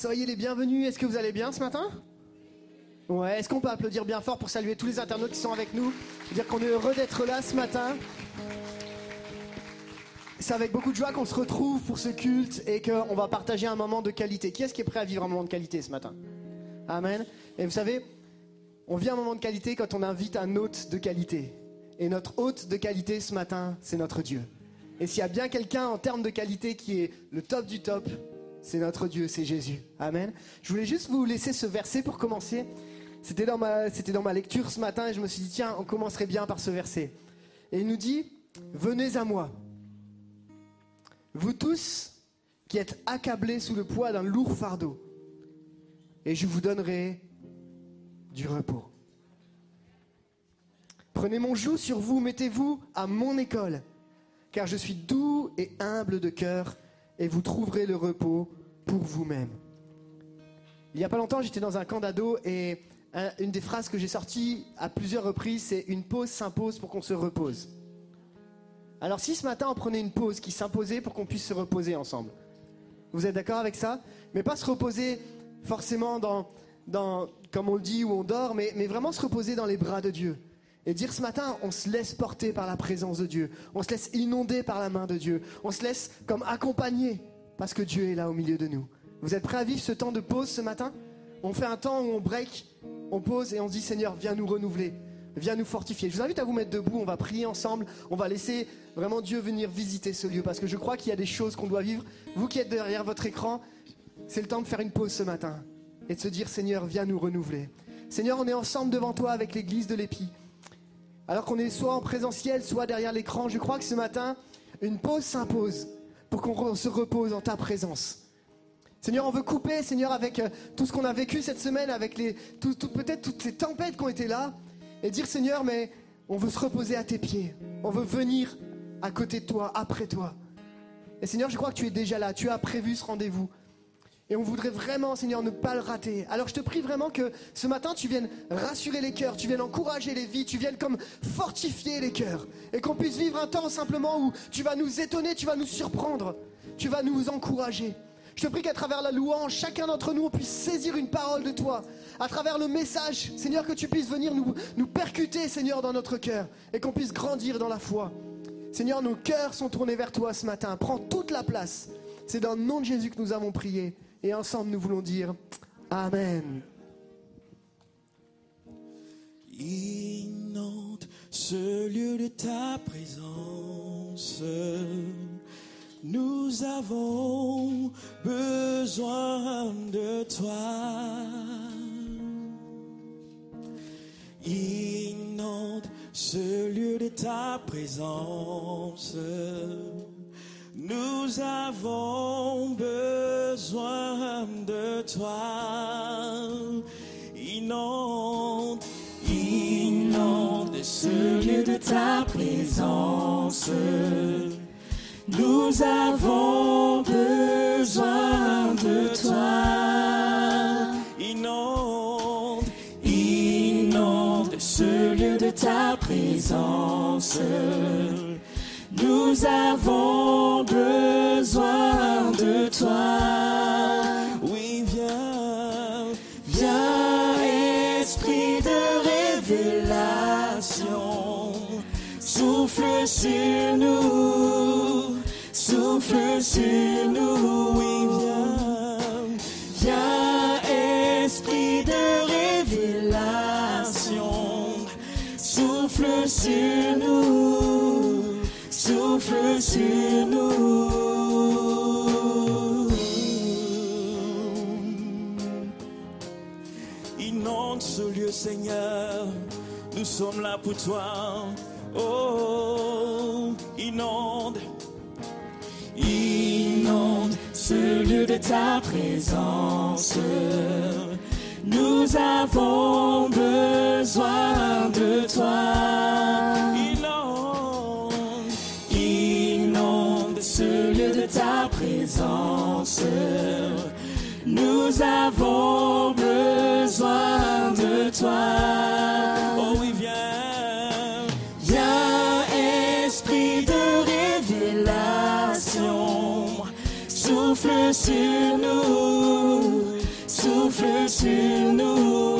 soyez les bienvenus. Est-ce que vous allez bien ce matin? Ouais, est-ce qu'on peut applaudir bien fort pour saluer tous les internautes qui sont avec nous? Dire qu'on est heureux d'être là ce matin. C'est avec beaucoup de joie qu'on se retrouve pour ce culte et qu'on va partager un moment de qualité. Qui est-ce qui est prêt à vivre un moment de qualité ce matin? Amen. Et vous savez, on vit un moment de qualité quand on invite un hôte de qualité. Et notre hôte de qualité ce matin, c'est notre Dieu. Et s'il y a bien quelqu'un en termes de qualité qui est le top du top, c'est notre Dieu, c'est Jésus. Amen. Je voulais juste vous laisser ce verset pour commencer. C'était dans, ma, c'était dans ma lecture ce matin et je me suis dit, tiens, on commencerait bien par ce verset. Et il nous dit, venez à moi. Vous tous qui êtes accablés sous le poids d'un lourd fardeau, et je vous donnerai du repos. Prenez mon joug sur vous, mettez-vous à mon école, car je suis doux et humble de cœur, et vous trouverez le repos pour vous-même. Il n'y a pas longtemps, j'étais dans un camp d'ado et une des phrases que j'ai sorties à plusieurs reprises, c'est une pause s'impose pour qu'on se repose. Alors si ce matin on prenait une pause qui s'imposait pour qu'on puisse se reposer ensemble, vous êtes d'accord avec ça? Mais pas se reposer forcément dans, dans, comme on le dit, où on dort, mais, mais vraiment se reposer dans les bras de Dieu. Et dire ce matin, on se laisse porter par la présence de Dieu, on se laisse inonder par la main de Dieu, on se laisse comme accompagner parce que Dieu est là au milieu de nous. Vous êtes prêts à vivre ce temps de pause ce matin? On fait un temps où on break, on pose et on dit Seigneur, viens nous renouveler, viens nous fortifier. Je vous invite à vous mettre debout, on va prier ensemble, on va laisser vraiment Dieu venir visiter ce lieu parce que je crois qu'il y a des choses qu'on doit vivre. Vous qui êtes derrière votre écran, c'est le temps de faire une pause ce matin et de se dire Seigneur, viens nous renouveler. Seigneur, on est ensemble devant toi avec l'église de l'Épi. Alors qu'on est soit en présentiel, soit derrière l'écran, je crois que ce matin, une pause s'impose pour qu'on se repose en ta présence. Seigneur, on veut couper, Seigneur, avec euh, tout ce qu'on a vécu cette semaine, avec peut-être toutes ces tempêtes qui ont été là, et dire, Seigneur, mais on veut se reposer à tes pieds. On veut venir à côté de toi, après toi. Et Seigneur, je crois que tu es déjà là, tu as prévu ce rendez-vous. Et on voudrait vraiment, Seigneur, ne pas le rater. Alors je te prie vraiment que ce matin, tu viennes rassurer les cœurs, tu viennes encourager les vies, tu viennes comme fortifier les cœurs. Et qu'on puisse vivre un temps simplement où tu vas nous étonner, tu vas nous surprendre, tu vas nous encourager. Je te prie qu'à travers la louange, chacun d'entre nous, on puisse saisir une parole de toi. À travers le message, Seigneur, que tu puisses venir nous, nous percuter, Seigneur, dans notre cœur. Et qu'on puisse grandir dans la foi. Seigneur, nos cœurs sont tournés vers toi ce matin. Prends toute la place. C'est dans le nom de Jésus que nous avons prié. Et ensemble, nous voulons dire Amen. Inonde ce lieu de ta présence. Nous avons besoin de toi. Inonde ce lieu de ta présence. Nous avons besoin de toi. Inonde, inonde ce lieu de ta présence. Nous avons besoin de toi. Inonde, inonde ce lieu de ta présence. Nous avons besoin de toi. Oui, viens, viens, esprit de révélation. Souffle sur nous, souffle sur nous. Oui, viens, viens, esprit de révélation. Souffle sur nous Inonde ce lieu, Seigneur. Nous sommes là pour toi. Oh, inonde. Inonde ce lieu de ta présence. Nous avons besoin de toi. Ce lieu de ta présence. Nous avons besoin de toi. Oh oui, viens, viens, esprit de révélation, souffle sur nous sur nous.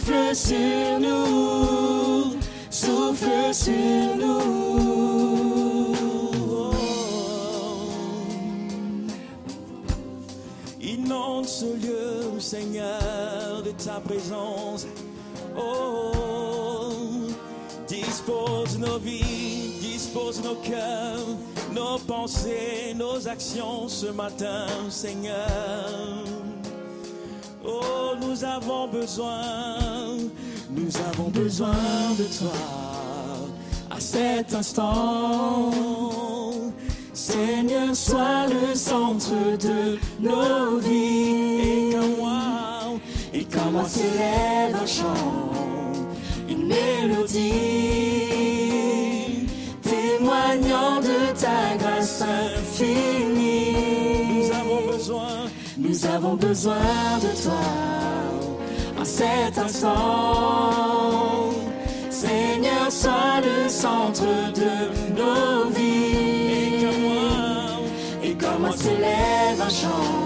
Souffle sur nous, souffle sur nous. Inonde ce lieu, Seigneur, de ta présence. Oh, dispose nos vies, dispose nos cœurs, nos pensées, nos actions ce matin, Seigneur. Oh, nous avons besoin, nous avons besoin de toi à cet instant. Seigneur, sois le centre de nos vies. Et comme moi, Et un chant, une mélodie, témoignant de ta grâce Nous avons besoin de toi en cet instant. Seigneur, sois le centre de nos et vies. comme moi, Et un chant,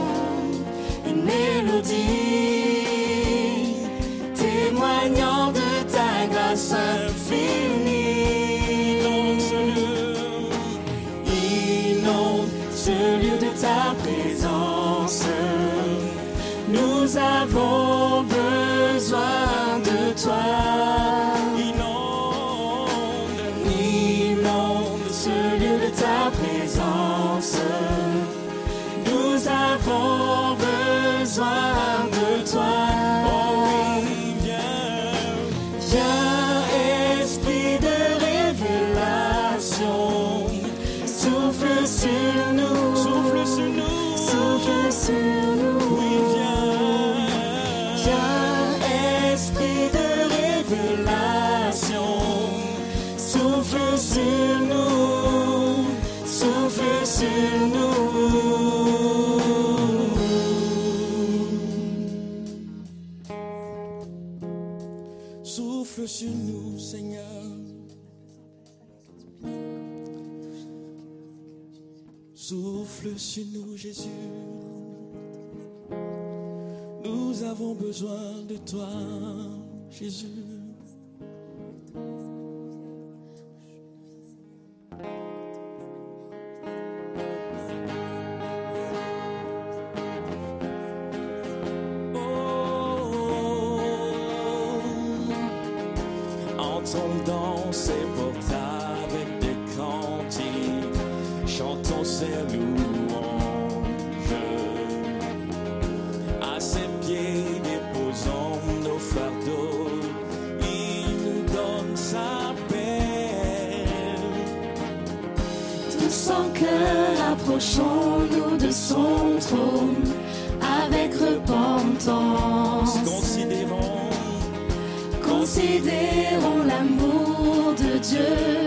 avons besoin de toi, Jésus. Approchons-nous de son trône avec repentance. Considérons Considérons l'amour de Dieu,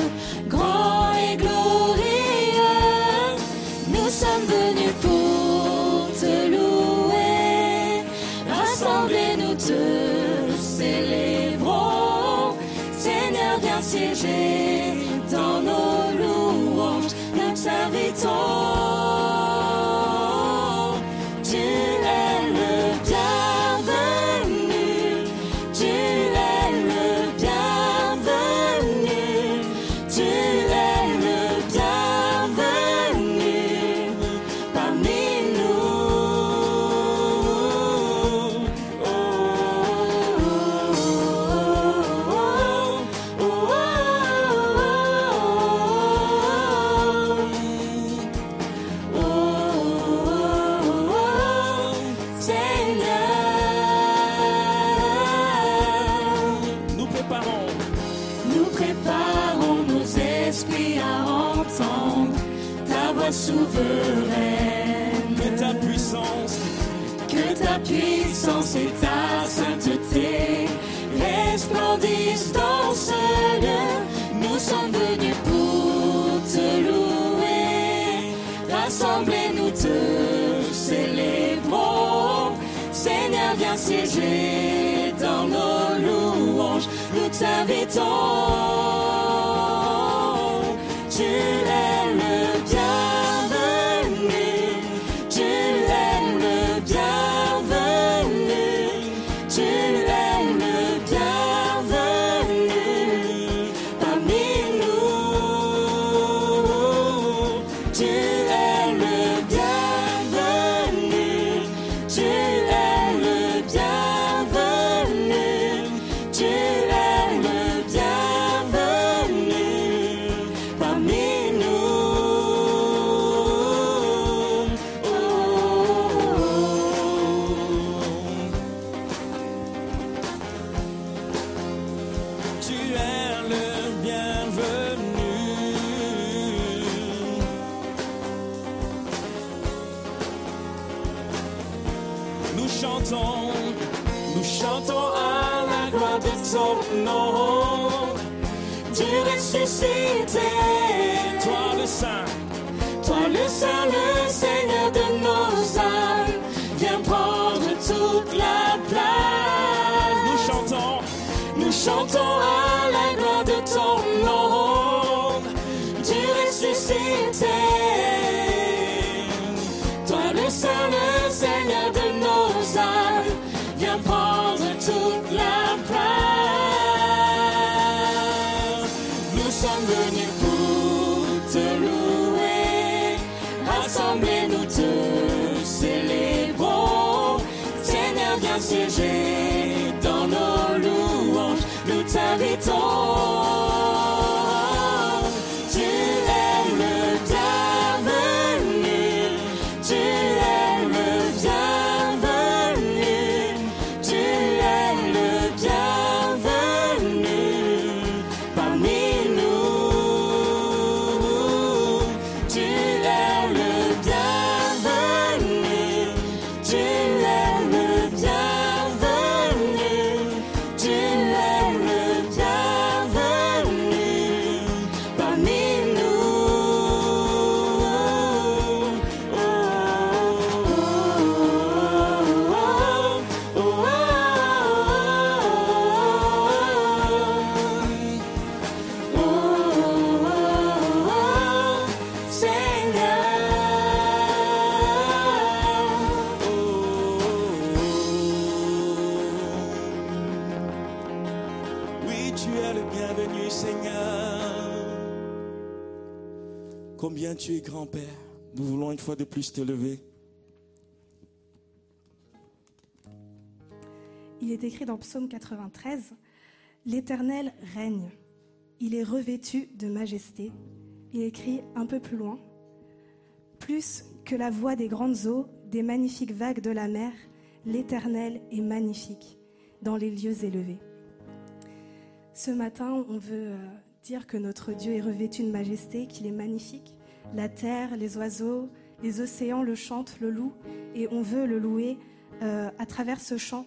siéger dans nos louanges. Nous t'invitons. Chantons, nous chantons à la gloire de ton nom. Tu ressuscité, Toi le Saint, toi le Saint, le Seigneur de nos âmes, viens prendre toute la place. nous chantons, Nous chantons à la gloire de t'invitons. De plus te lever. Il est écrit dans Psaume 93, L'Éternel règne, il est revêtu de majesté. Il est écrit un peu plus loin, Plus que la voix des grandes eaux, des magnifiques vagues de la mer, l'Éternel est magnifique dans les lieux élevés. Ce matin, on veut euh, dire que notre Dieu est revêtu de majesté, qu'il est magnifique. La terre, les oiseaux, les océans le chantent, le louent, et on veut le louer euh, à travers ce chant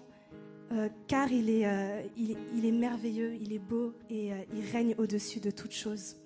euh, car il est, euh, il, est- il est merveilleux, il est beau et il règne au-dessus de toutes choses.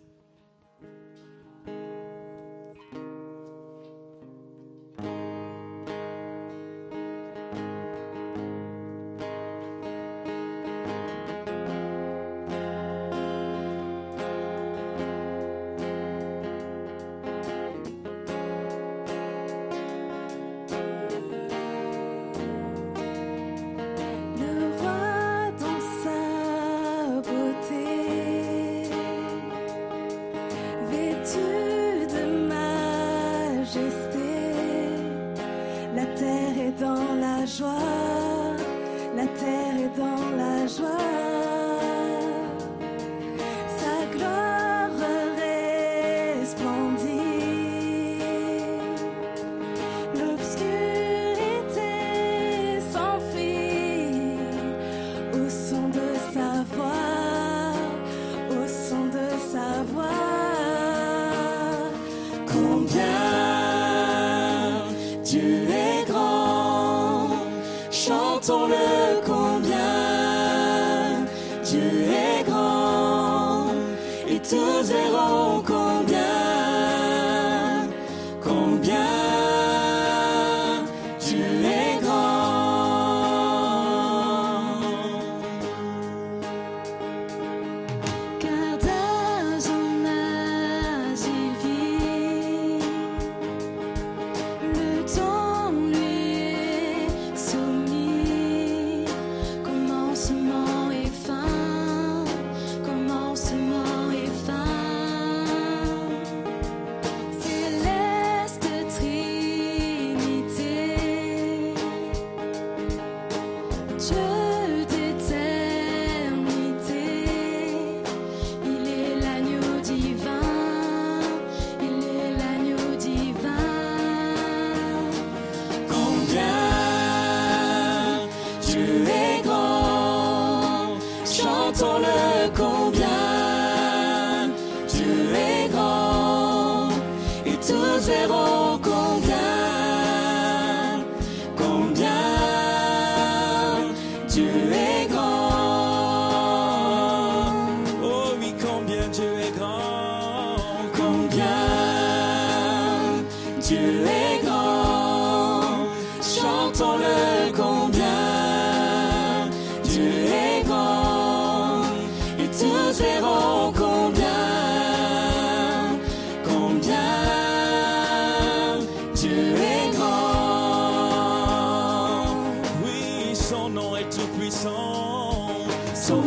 Son nom est tout puissant. Son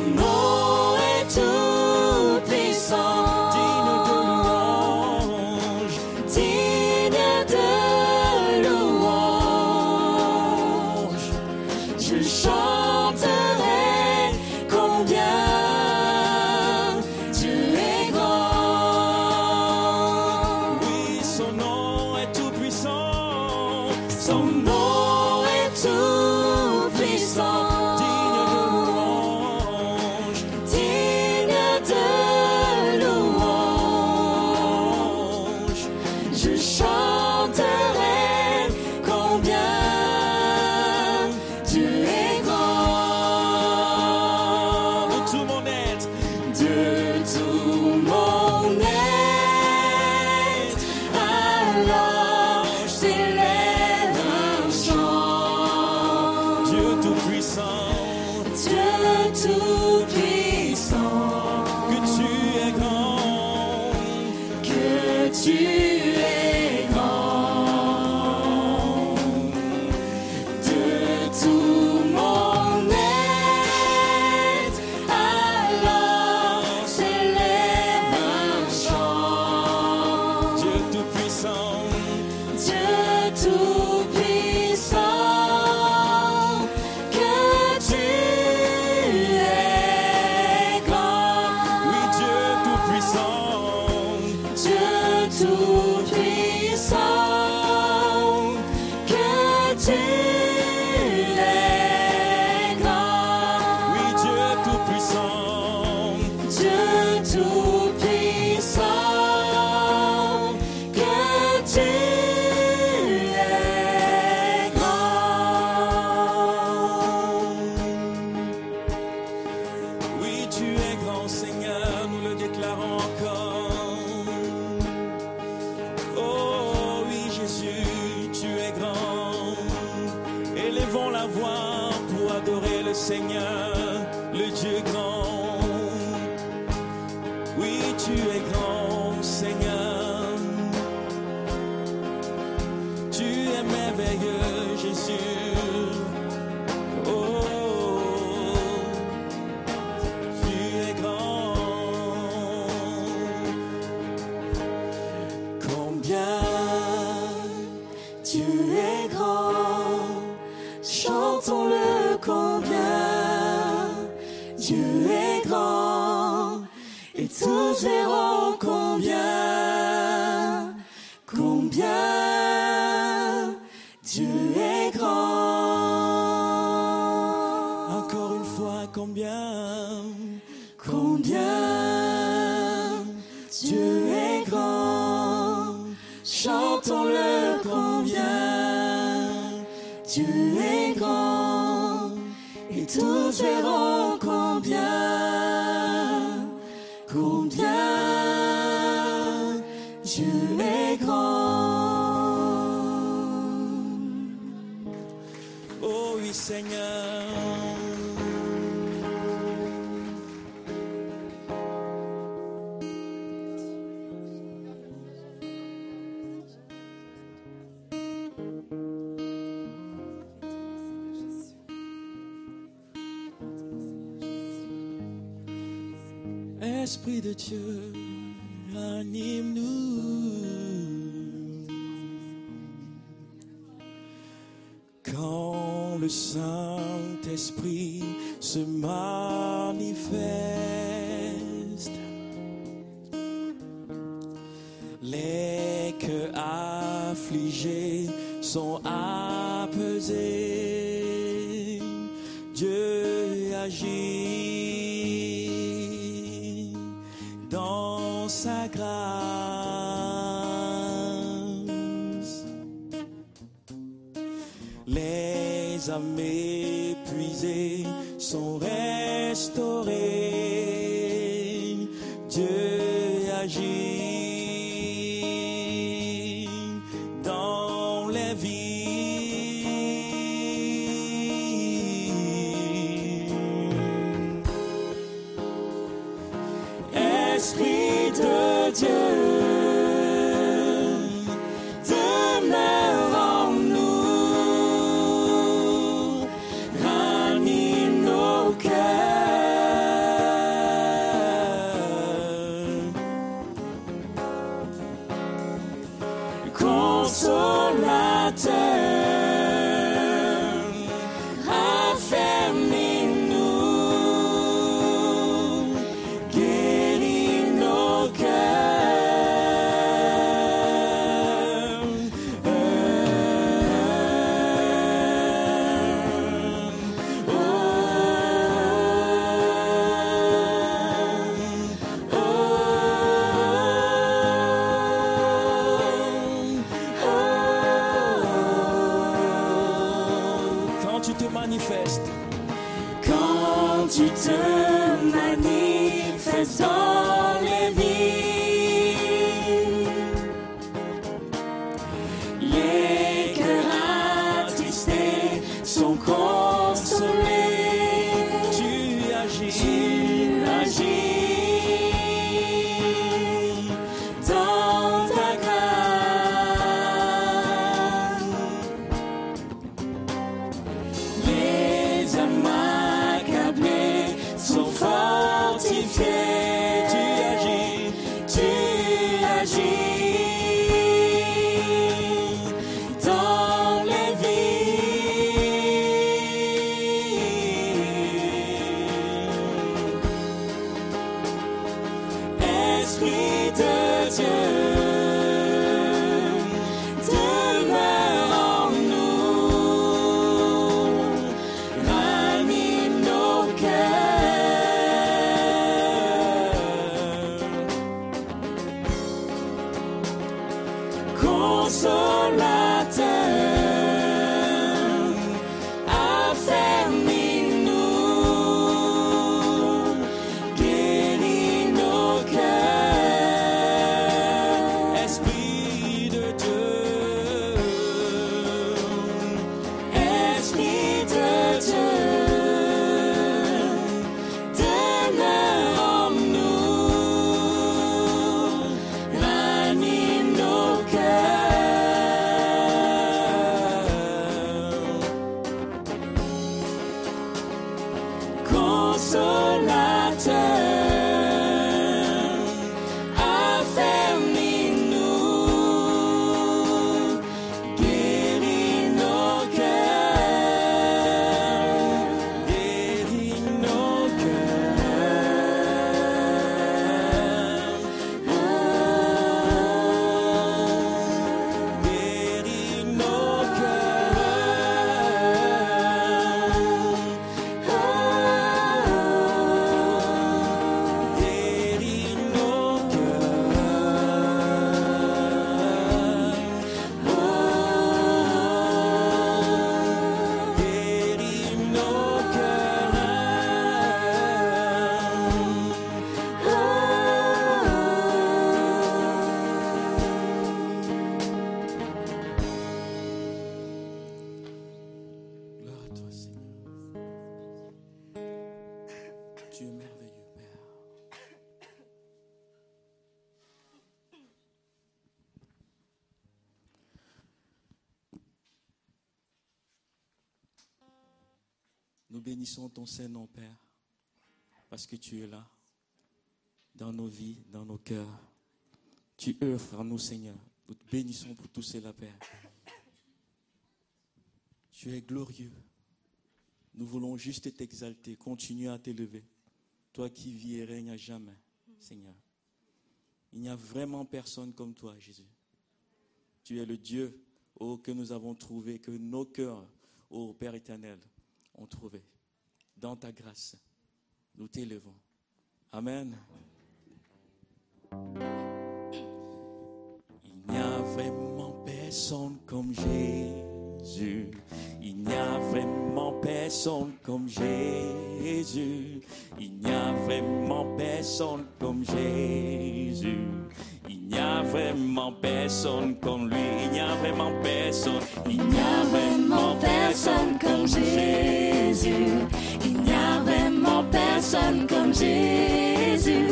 Dieu est grand et tous verront combien, combien Dieu est grand. Encore une fois, combien, combien Dieu est grand. Chantons-le combien Dieu est grand et tous verront Seigneur. Esprit de Dieu. le Saint-Esprit ce matin. Quand tu bénissons ton Saint-Nom, Père, parce que tu es là, dans nos vies, dans nos cœurs. Tu œuvres en nous, Seigneur. Nous te bénissons pour tout cela, Père. Tu es glorieux. Nous voulons juste t'exalter, continuer à t'élever. Toi qui vis et règnes à jamais, Seigneur. Il n'y a vraiment personne comme toi, Jésus. Tu es le Dieu oh, que nous avons trouvé, que nos cœurs, ô Père éternel, ont trouvé. Dans ta grâce, nous t'élevons. Amen. Il n'y a vraiment personne comme Jésus. Il n'y a vraiment personne comme Jésus. Il n'y a vraiment personne comme Jésus. Il n'y a vraiment personne comme lui. Il n'y a vraiment personne. Il n'y a vraiment personne comme Jésus. Il n'y a vraiment personne comme Jésus.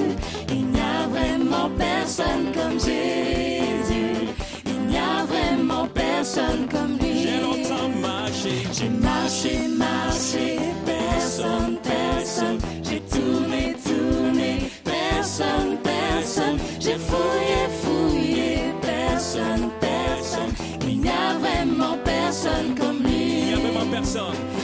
Il n'y a vraiment personne comme Jésus. Il n'y a vraiment personne comme lui. J'ai longtemps marché, j'ai marché, marché. Personne, personne. J'ai tourné, tourné. Personne, personne. J'ai fouillé, fouillé. Personne, personne. Il n'y a vraiment personne comme lui. Il n'y a vraiment personne.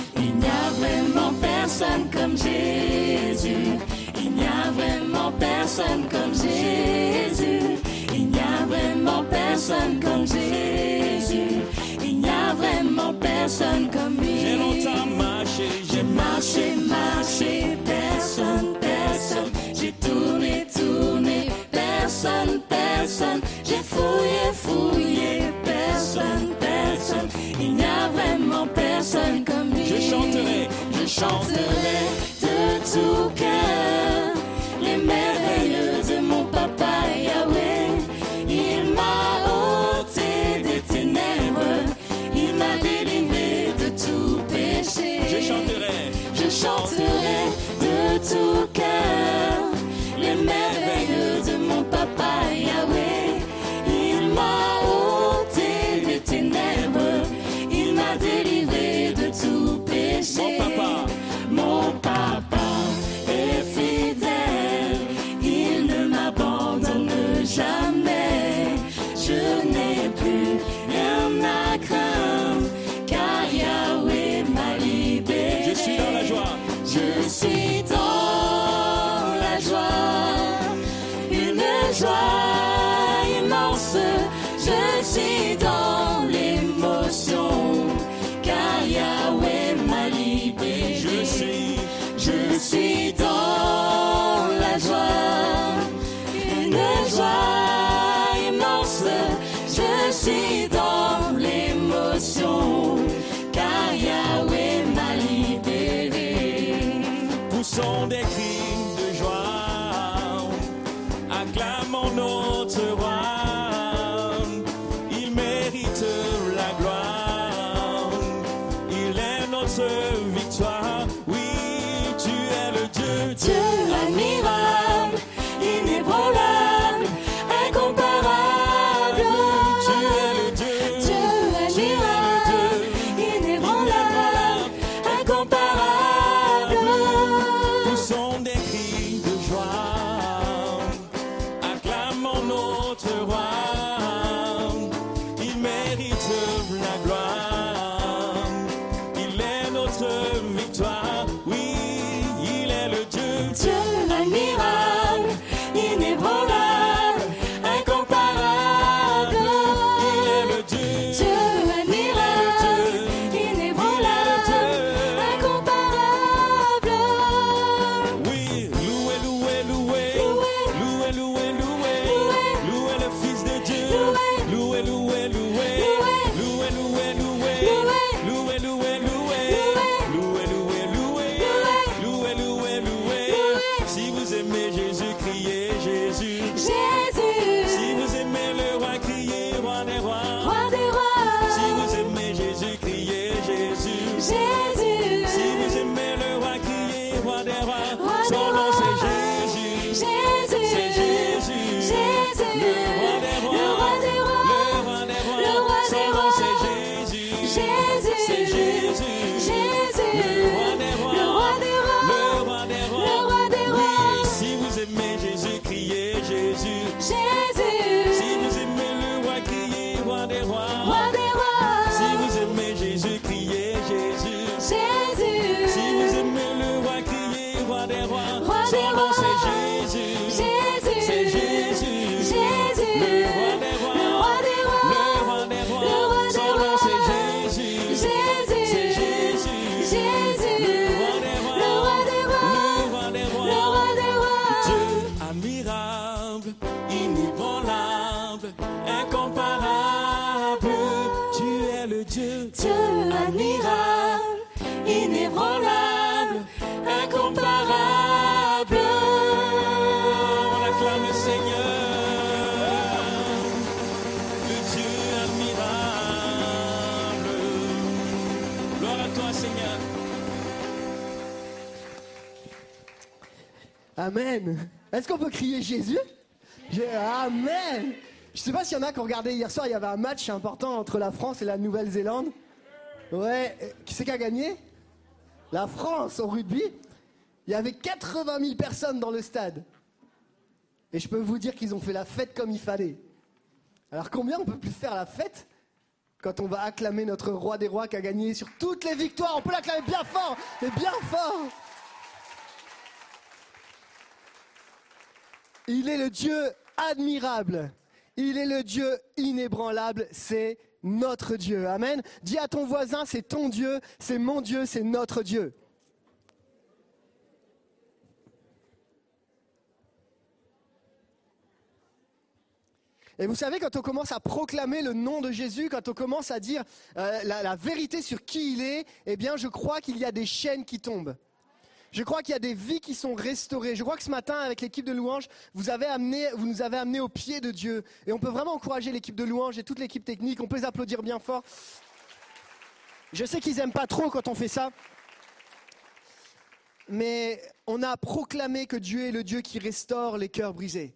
Jésus. Il n'y a vraiment personne comme Jésus. Il n'y a vraiment personne comme Jésus. Il n'y a vraiment personne comme lui. J'ai longtemps marché, j'ai marché, marché, personne, personne. J'ai tourné, tourné, personne, personne. J'ai fouillé, fouillé, personne, personne. Il n'y a vraiment personne comme chanterai de tout cœur les merveilles de mon papa Yahweh. Il m'a ôté des ténèbres, il m'a délivré de tout péché. Je chanterai, je chanterai de tout cœur. Amen. Est-ce qu'on peut crier Jésus? Amen. Je sais pas s'il y en a qui ont regardé hier soir, il y avait un match important entre la France et la Nouvelle-Zélande. Ouais, euh, qui c'est qui a gagné? La France au rugby. Il y avait 80 000 personnes dans le stade. Et je peux vous dire qu'ils ont fait la fête comme il fallait. Alors combien on peut plus faire la fête quand on va acclamer notre roi des rois qui a gagné sur toutes les victoires? On peut l'acclamer bien fort, mais bien fort Il est le Dieu admirable. Il est le Dieu inébranlable. C'est notre Dieu. Amen. Dis à ton voisin, c'est ton Dieu, c'est mon Dieu, c'est notre Dieu. Et vous savez, quand on commence à proclamer le nom de Jésus, quand on commence à dire euh, la, la vérité sur qui il est, eh bien, je crois qu'il y a des chaînes qui tombent. Je crois qu'il y a des vies qui sont restaurées. Je crois que ce matin, avec l'équipe de louange, vous, nous avez amené au pied de Dieu. Et on peut vraiment encourager l'équipe de louange et toute l'équipe technique. On peut les applaudir bien fort. Je sais qu'ils aiment pas trop quand on fait ça. Mais on a proclamé que Dieu est le Dieu qui restaure les cœurs brisés.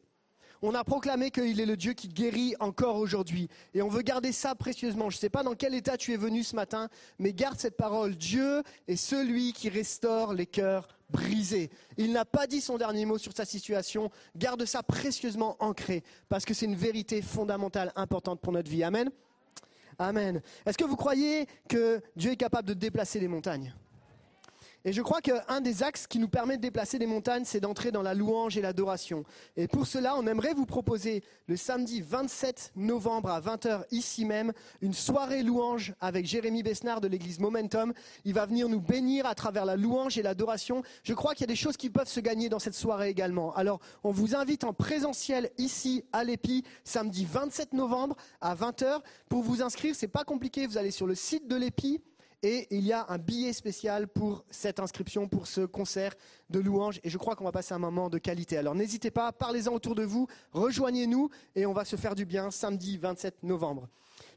On a proclamé qu'il est le Dieu qui guérit encore aujourd'hui. Et on veut garder ça précieusement. Je ne sais pas dans quel état tu es venu ce matin, mais garde cette parole. Dieu est celui qui restaure les cœurs brisés. Il n'a pas dit son dernier mot sur sa situation. Garde ça précieusement ancré, parce que c'est une vérité fondamentale, importante pour notre vie. Amen. Amen. Est-ce que vous croyez que Dieu est capable de déplacer les montagnes? Et je crois qu'un des axes qui nous permet de déplacer des montagnes, c'est d'entrer dans la louange et l'adoration. Et pour cela, on aimerait vous proposer le samedi 27 novembre à 20h ici même, une soirée louange avec Jérémy Besnard de l'église Momentum. Il va venir nous bénir à travers la louange et l'adoration. Je crois qu'il y a des choses qui peuvent se gagner dans cette soirée également. Alors, on vous invite en présentiel ici à l'EPI, samedi 27 novembre à 20h. Pour vous inscrire, c'est pas compliqué. Vous allez sur le site de l'EPI. Et il y a un billet spécial pour cette inscription, pour ce concert de louange. Et je crois qu'on va passer un moment de qualité. Alors n'hésitez pas, parlez-en autour de vous, rejoignez-nous et on va se faire du bien samedi 27 novembre.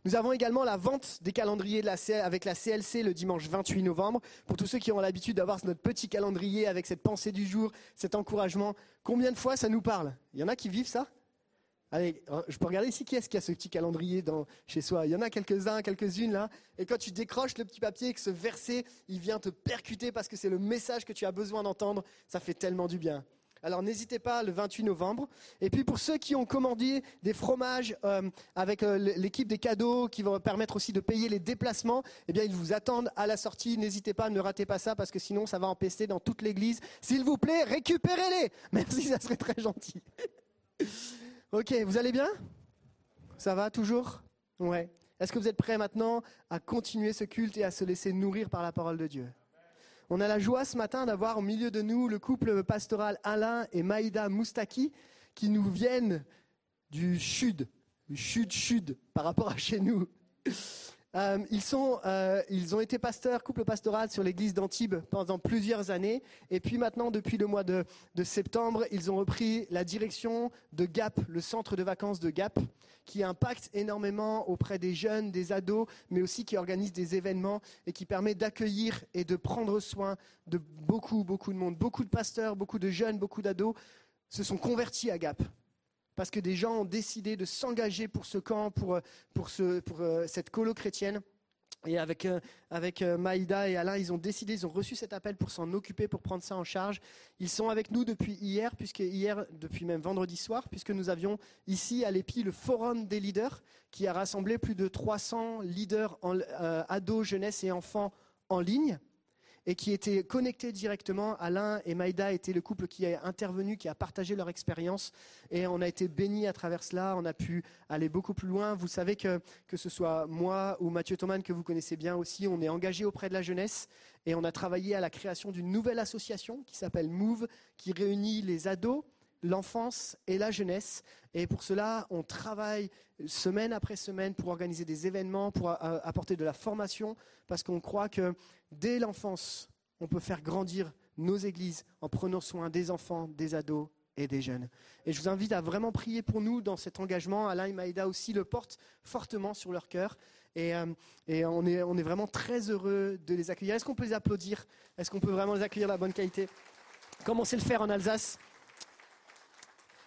Nous avons également la vente des calendriers avec la CLC le dimanche 28 novembre. Pour tous ceux qui ont l'habitude d'avoir notre petit calendrier avec cette pensée du jour, cet encouragement, combien de fois ça nous parle? Il y en a qui vivent ça? Allez, euh, je peux regarder ici qui est-ce qui a ce petit calendrier chez soi? Il y en a quelques-uns, quelques-unes là. Et quand tu décroches le petit papier et que ce verset, il vient te percuter parce que c'est le message que tu as besoin d'entendre, ça fait tellement du bien. Alors n'hésitez pas le 28 novembre. Et puis pour ceux qui ont commandé des fromages euh, avec euh, l'équipe des cadeaux qui vont permettre aussi de payer les déplacements, eh bien ils vous attendent à la sortie. N'hésitez pas, ne ratez pas ça parce que sinon ça va empester dans toute l'église. S'il vous plaît, récupérez-les. Merci, ça serait très gentil. Ok, vous allez bien? Ça va toujours? Ouais. Est-ce que vous êtes prêts maintenant à continuer ce culte et à se laisser nourrir par la parole de Dieu? On a la joie ce matin d'avoir au milieu de nous le couple pastoral Alain et Maïda Moustaki qui nous viennent du sud, du sud-sud par rapport à chez nous. Euh, euh, ils ont été pasteurs, couple pastoral sur l'église d'Antibes pendant plusieurs années. Et puis maintenant, depuis le mois de, de septembre, ils ont repris la direction de Gap, le centre de vacances de Gap, qui impacte énormément auprès des jeunes, des ados, mais aussi qui organise des événements et qui permet d'accueillir et de prendre soin de beaucoup, beaucoup de monde. Beaucoup de pasteurs, beaucoup de jeunes, beaucoup d'ados se sont convertis à Gap parce que des gens ont décidé de s'engager pour ce camp, pour, euh, euh, cette colo chrétienne. Et avec, euh, Maïda et Alain, ils ont décidé, ils ont reçu cet appel pour s'en occuper, pour prendre ça en charge. Ils sont avec nous depuis hier, puisque hier, depuis même vendredi soir, puisque nous avions ici à l'EPI le forum des leaders, qui a rassemblé plus de 300 leaders en, ados, jeunesse et enfants en ligne et qui étaient connectés directement. Alain et Maïda étaient le couple qui a intervenu, qui a partagé leur expérience. Et on a été bénis à travers cela. On a pu aller beaucoup plus loin. Vous savez que, que ce soit moi ou Mathieu Thoman, que vous connaissez bien aussi, on est engagé auprès de la jeunesse. Et on a travaillé à la création d'une nouvelle association qui s'appelle Move, qui réunit les ados, l'enfance et la jeunesse. Et pour cela, on travaille semaine après semaine pour organiser des événements, pour apporter de la formation, parce qu'on croit que dès l'enfance, on peut faire grandir nos églises en prenant soin des enfants, des ados et des jeunes. Et je vous invite à vraiment prier pour nous dans cet engagement. Alain et Maïda aussi le portent fortement sur leur cœur. Et, euh, on, est, vraiment très heureux de les accueillir. Est-ce qu'on peut les applaudir? Est-ce qu'on peut vraiment les accueillir de la bonne qualité? Comme on sait le faire en Alsace?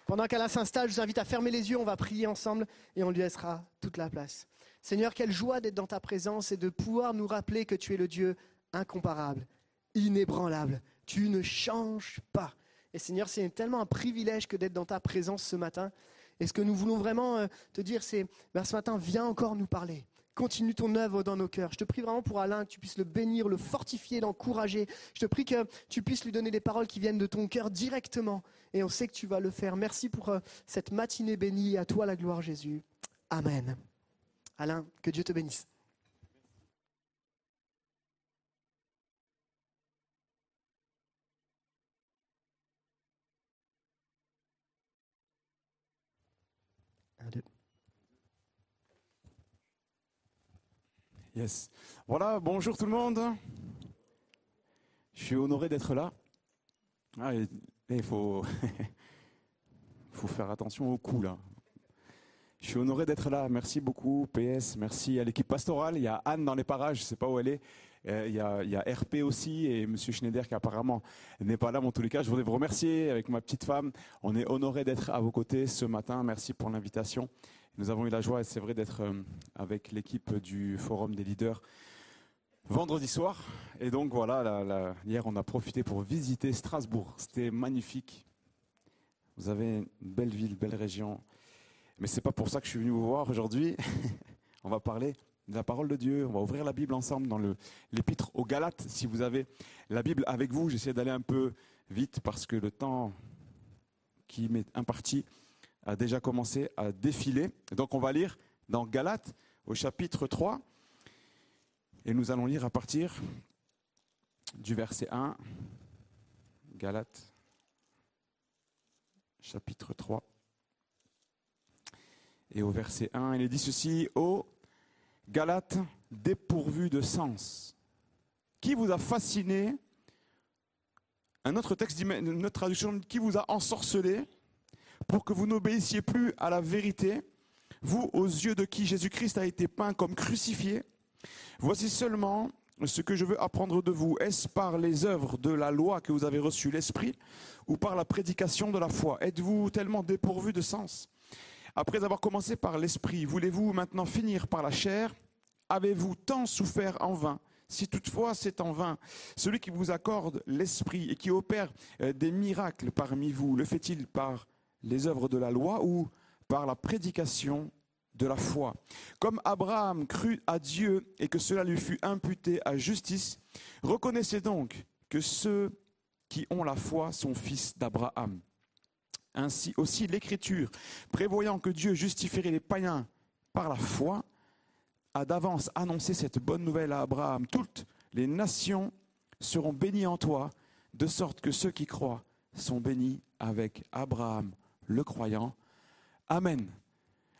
Pendant qu'Alain s'installe, je vous invite à fermer les yeux, on va prier ensemble et on lui laissera toute la place. Seigneur, quelle joie d'être dans ta présence et de pouvoir nous rappeler que tu es le Dieu incomparable, inébranlable. Tu ne changes pas. Et Seigneur, c'est tellement un privilège que d'être dans ta présence ce matin. Et ce que nous voulons vraiment euh, te dire, c'est, ben, ce matin, viens encore nous parler. Continue ton œuvre dans nos cœurs. Je te prie vraiment pour Alain, que tu puisses le bénir, le fortifier, l'encourager. Je te prie que tu puisses lui donner des paroles qui viennent de ton cœur directement. Et on sait que tu vas le faire. Merci pour euh, cette matinée bénie. À toi la gloire, Jésus. Amen. Alain, que Dieu te bénisse. Un, deux. Yes. Voilà, bonjour tout le monde. Je suis honoré d'être là. Ah, il faut, faire attention au coup là. Je suis honoré d'être là. Merci beaucoup, PS. Merci à l'équipe pastorale. Il y a Anne dans les parages, je ne sais pas où elle est. Euh, il, y a, il y a RP aussi et Monsieur Schneider qui apparemment n'est pas là. Mais en tous les cas, je voudrais vous remercier avec ma petite femme. On est honoré d'être à vos côtés ce matin. Merci pour l'invitation. Nous avons eu la joie, c'est vrai, d'être euh, avec l'équipe du Forum des leaders vendredi soir. Et donc voilà, hier on a profité pour visiter Strasbourg. C'était magnifique. Vous avez une belle ville, belle région. Mais c'est pas pour ça que je suis venu vous voir aujourd'hui. on va parler de la parole de Dieu. On va ouvrir la Bible ensemble dans l'épître aux Galates. Si vous avez la Bible avec vous, j'essaie d'aller un peu vite parce que le temps qui m'est imparti a déjà commencé à défiler. Donc on va lire dans Galates au chapitre 3 et nous allons lire à partir du verset 1. Galates chapitre 3 et au verset 1, il est dit ceci, ô Galates dépourvus de sens, qui vous a fasciné? Un autre texte une autre traduction, qui vous a ensorcelé? Pour que vous n'obéissiez plus à la vérité, vous aux yeux de qui Jésus-Christ a été peint comme crucifié. Voici seulement ce que je veux apprendre de vous. Est-ce par les œuvres de la loi que vous avez reçu l'Esprit ou par la prédication de la foi? Êtes-vous tellement dépourvu de sens? Après avoir commencé par l'Esprit, voulez-vous maintenant finir par la chair? Avez-vous tant souffert en vain? Si toutefois c'est en vain, celui qui vous accorde l'Esprit et qui opère euh, des miracles parmi vous, le fait-il par les œuvres de la loi ou par la prédication de la foi. Comme Abraham crut à Dieu et que cela lui fut imputé à justice, reconnaissez donc que ceux qui ont la foi sont fils d'Abraham. Ainsi aussi l'Écriture, prévoyant que Dieu justifierait les païens par la foi, a d'avance annoncé cette bonne nouvelle à Abraham. Toutes les nations seront bénies en toi, de sorte que ceux qui croient sont bénis avec Abraham, le croyant. Amen.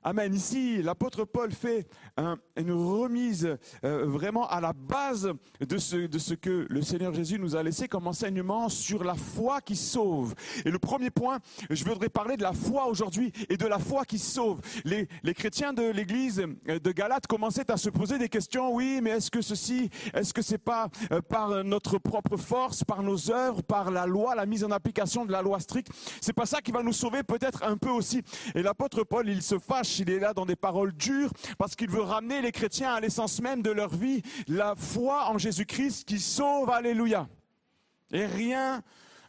Amen. Ici, l'apôtre Paul fait un- une remise euh, vraiment à la base de ce, que le Seigneur Jésus nous a laissé comme enseignement sur la foi qui sauve. Et le premier point, je voudrais parler de la foi aujourd'hui et de la foi qui sauve. Les, les chrétiens de l'église euh, de Galate commençaient à se poser des questions. Oui, mais est-ce que ceci, est-ce que c'est pas euh, par notre propre force, par nos œuvres, par la loi, la mise en application de la loi stricte? C'est pas ça qui va nous sauver peut-être un peu aussi. Et l'apôtre Paul, il se fâche, il est là dans des paroles dures parce qu'il veut ramener les chrétiens à l'essence même de leur vie, la foi en Jésus-Christ qui sauve, alléluia. Et rien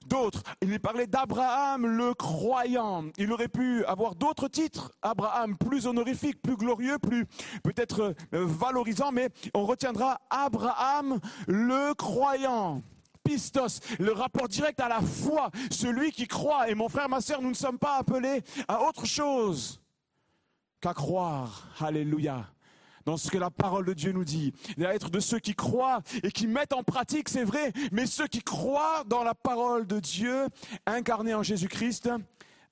d'autre. Il parlait d'Abraham le croyant. Il aurait pu avoir d'autres titres, Abraham plus honorifique, plus glorieux, plus peut-être euh, valorisant, mais on retiendra Abraham le croyant. Pistos, le rapport direct à la foi, celui qui croit. Et mon frère, ma sœur, nous ne sommes pas appelés à autre chose qu'à croire. Alléluia. Dans ce que la parole de Dieu nous dit, à être de ceux qui croient et qui mettent en pratique, c'est vrai, mais ceux qui croient dans la parole de Dieu incarnée en Jésus-Christ.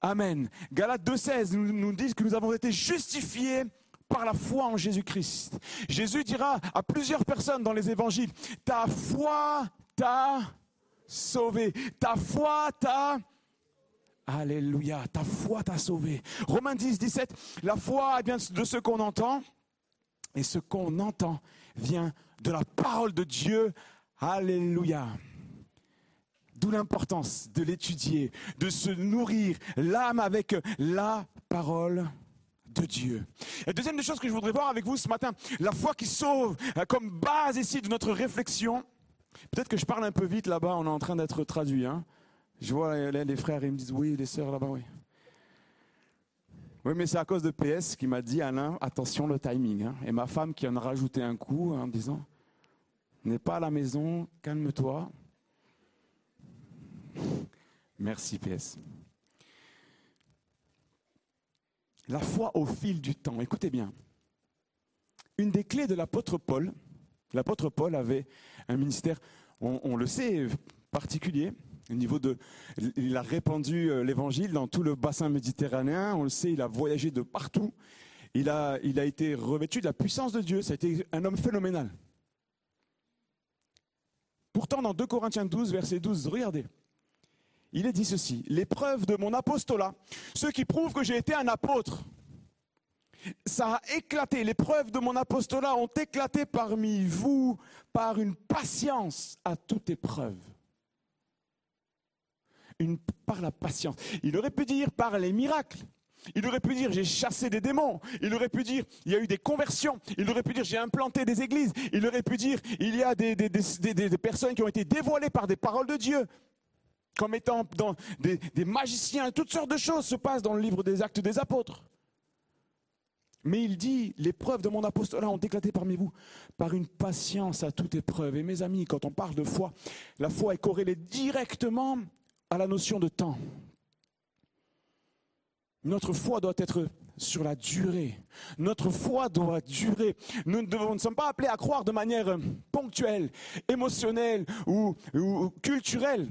Amen. Galates 2.16 nous, nous dit que nous avons été justifiés par la foi en Jésus-Christ. Jésus dira à plusieurs personnes dans les évangiles, ta foi t'a sauvé, ta foi t'a Alléluia, ta foi t'a sauvé. Romains 10, 17, la foi vient de ce qu'on entend, et ce qu'on entend vient de la parole de Dieu. Alléluia. D'où l'importance de l'étudier, de se nourrir l'âme avec la parole de Dieu. La deuxième des choses que je voudrais voir avec vous ce matin, la foi qui sauve euh, comme base ici de notre réflexion. Peut-être que je parle un peu vite là-bas, on est en train d'être traduit. Hein. Je vois les, frères, ils me disent oui, les sœurs là-bas, oui. Oui, mais c'est à cause de PS qui m'a dit, Alain, attention le timing. hein. Et ma femme qui en a rajouté un coup en disant, n'est pas à la maison, calme-toi. Merci PS. La foi au fil du temps. Écoutez bien. Une des clés de l'apôtre Paul, l'apôtre Paul avait un ministère, on le sait, particulier. Il a répandu euh, l'évangile dans tout le bassin méditerranéen. On le sait, il a voyagé de partout. Il a, il a été revêtu de la puissance de Dieu. Ça a été un homme phénoménal. Pourtant, dans 2 Corinthiens 12, verset 12, regardez. Il est dit ceci, l'épreuve de mon apostolat, ce qui prouve que j'ai été un apôtre, ça a éclaté, les preuves de mon apostolat ont éclaté parmi vous par une patience à toute épreuve. Par la patience. Il aurait pu dire par les miracles. Il aurait pu dire j'ai chassé des démons. Il aurait pu dire il y a eu des conversions. Il aurait pu dire j'ai implanté des églises. Il aurait pu dire il y a des, personnes qui ont été dévoilées par des paroles de Dieu comme étant des, des, magiciens, toutes sortes de choses se passent dans le livre des actes des apôtres. Mais il dit, les preuves de mon apostolat ont éclaté parmi vous par une patience à toute épreuve. Et mes amis, quand on parle de foi, la foi est corrélée directement à la notion de temps. Notre foi doit être sur la durée. Notre foi doit durer. Nous ne, sommes pas appelés à croire de manière ponctuelle, émotionnelle ou, ou culturelle.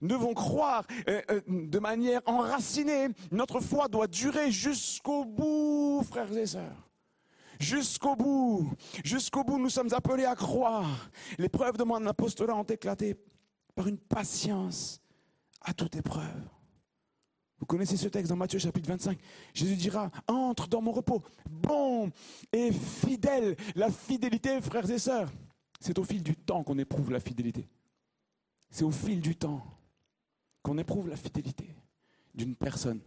Nous devons croire euh, euh, de manière enracinée. Notre foi doit durer jusqu'au bout, frères et sœurs. Jusqu'au bout. Jusqu'au bout, nous sommes appelés à croire. Les preuves de mon apostolat ont éclaté par une patience à toute épreuve. Vous connaissez ce texte dans Matthieu chapitre 25. Jésus dira, entre dans mon repos, bon et fidèle. La fidélité, frères et sœurs, c'est au fil du temps qu'on éprouve la fidélité. C'est au fil du temps qu'on éprouve la fidélité d'une personne.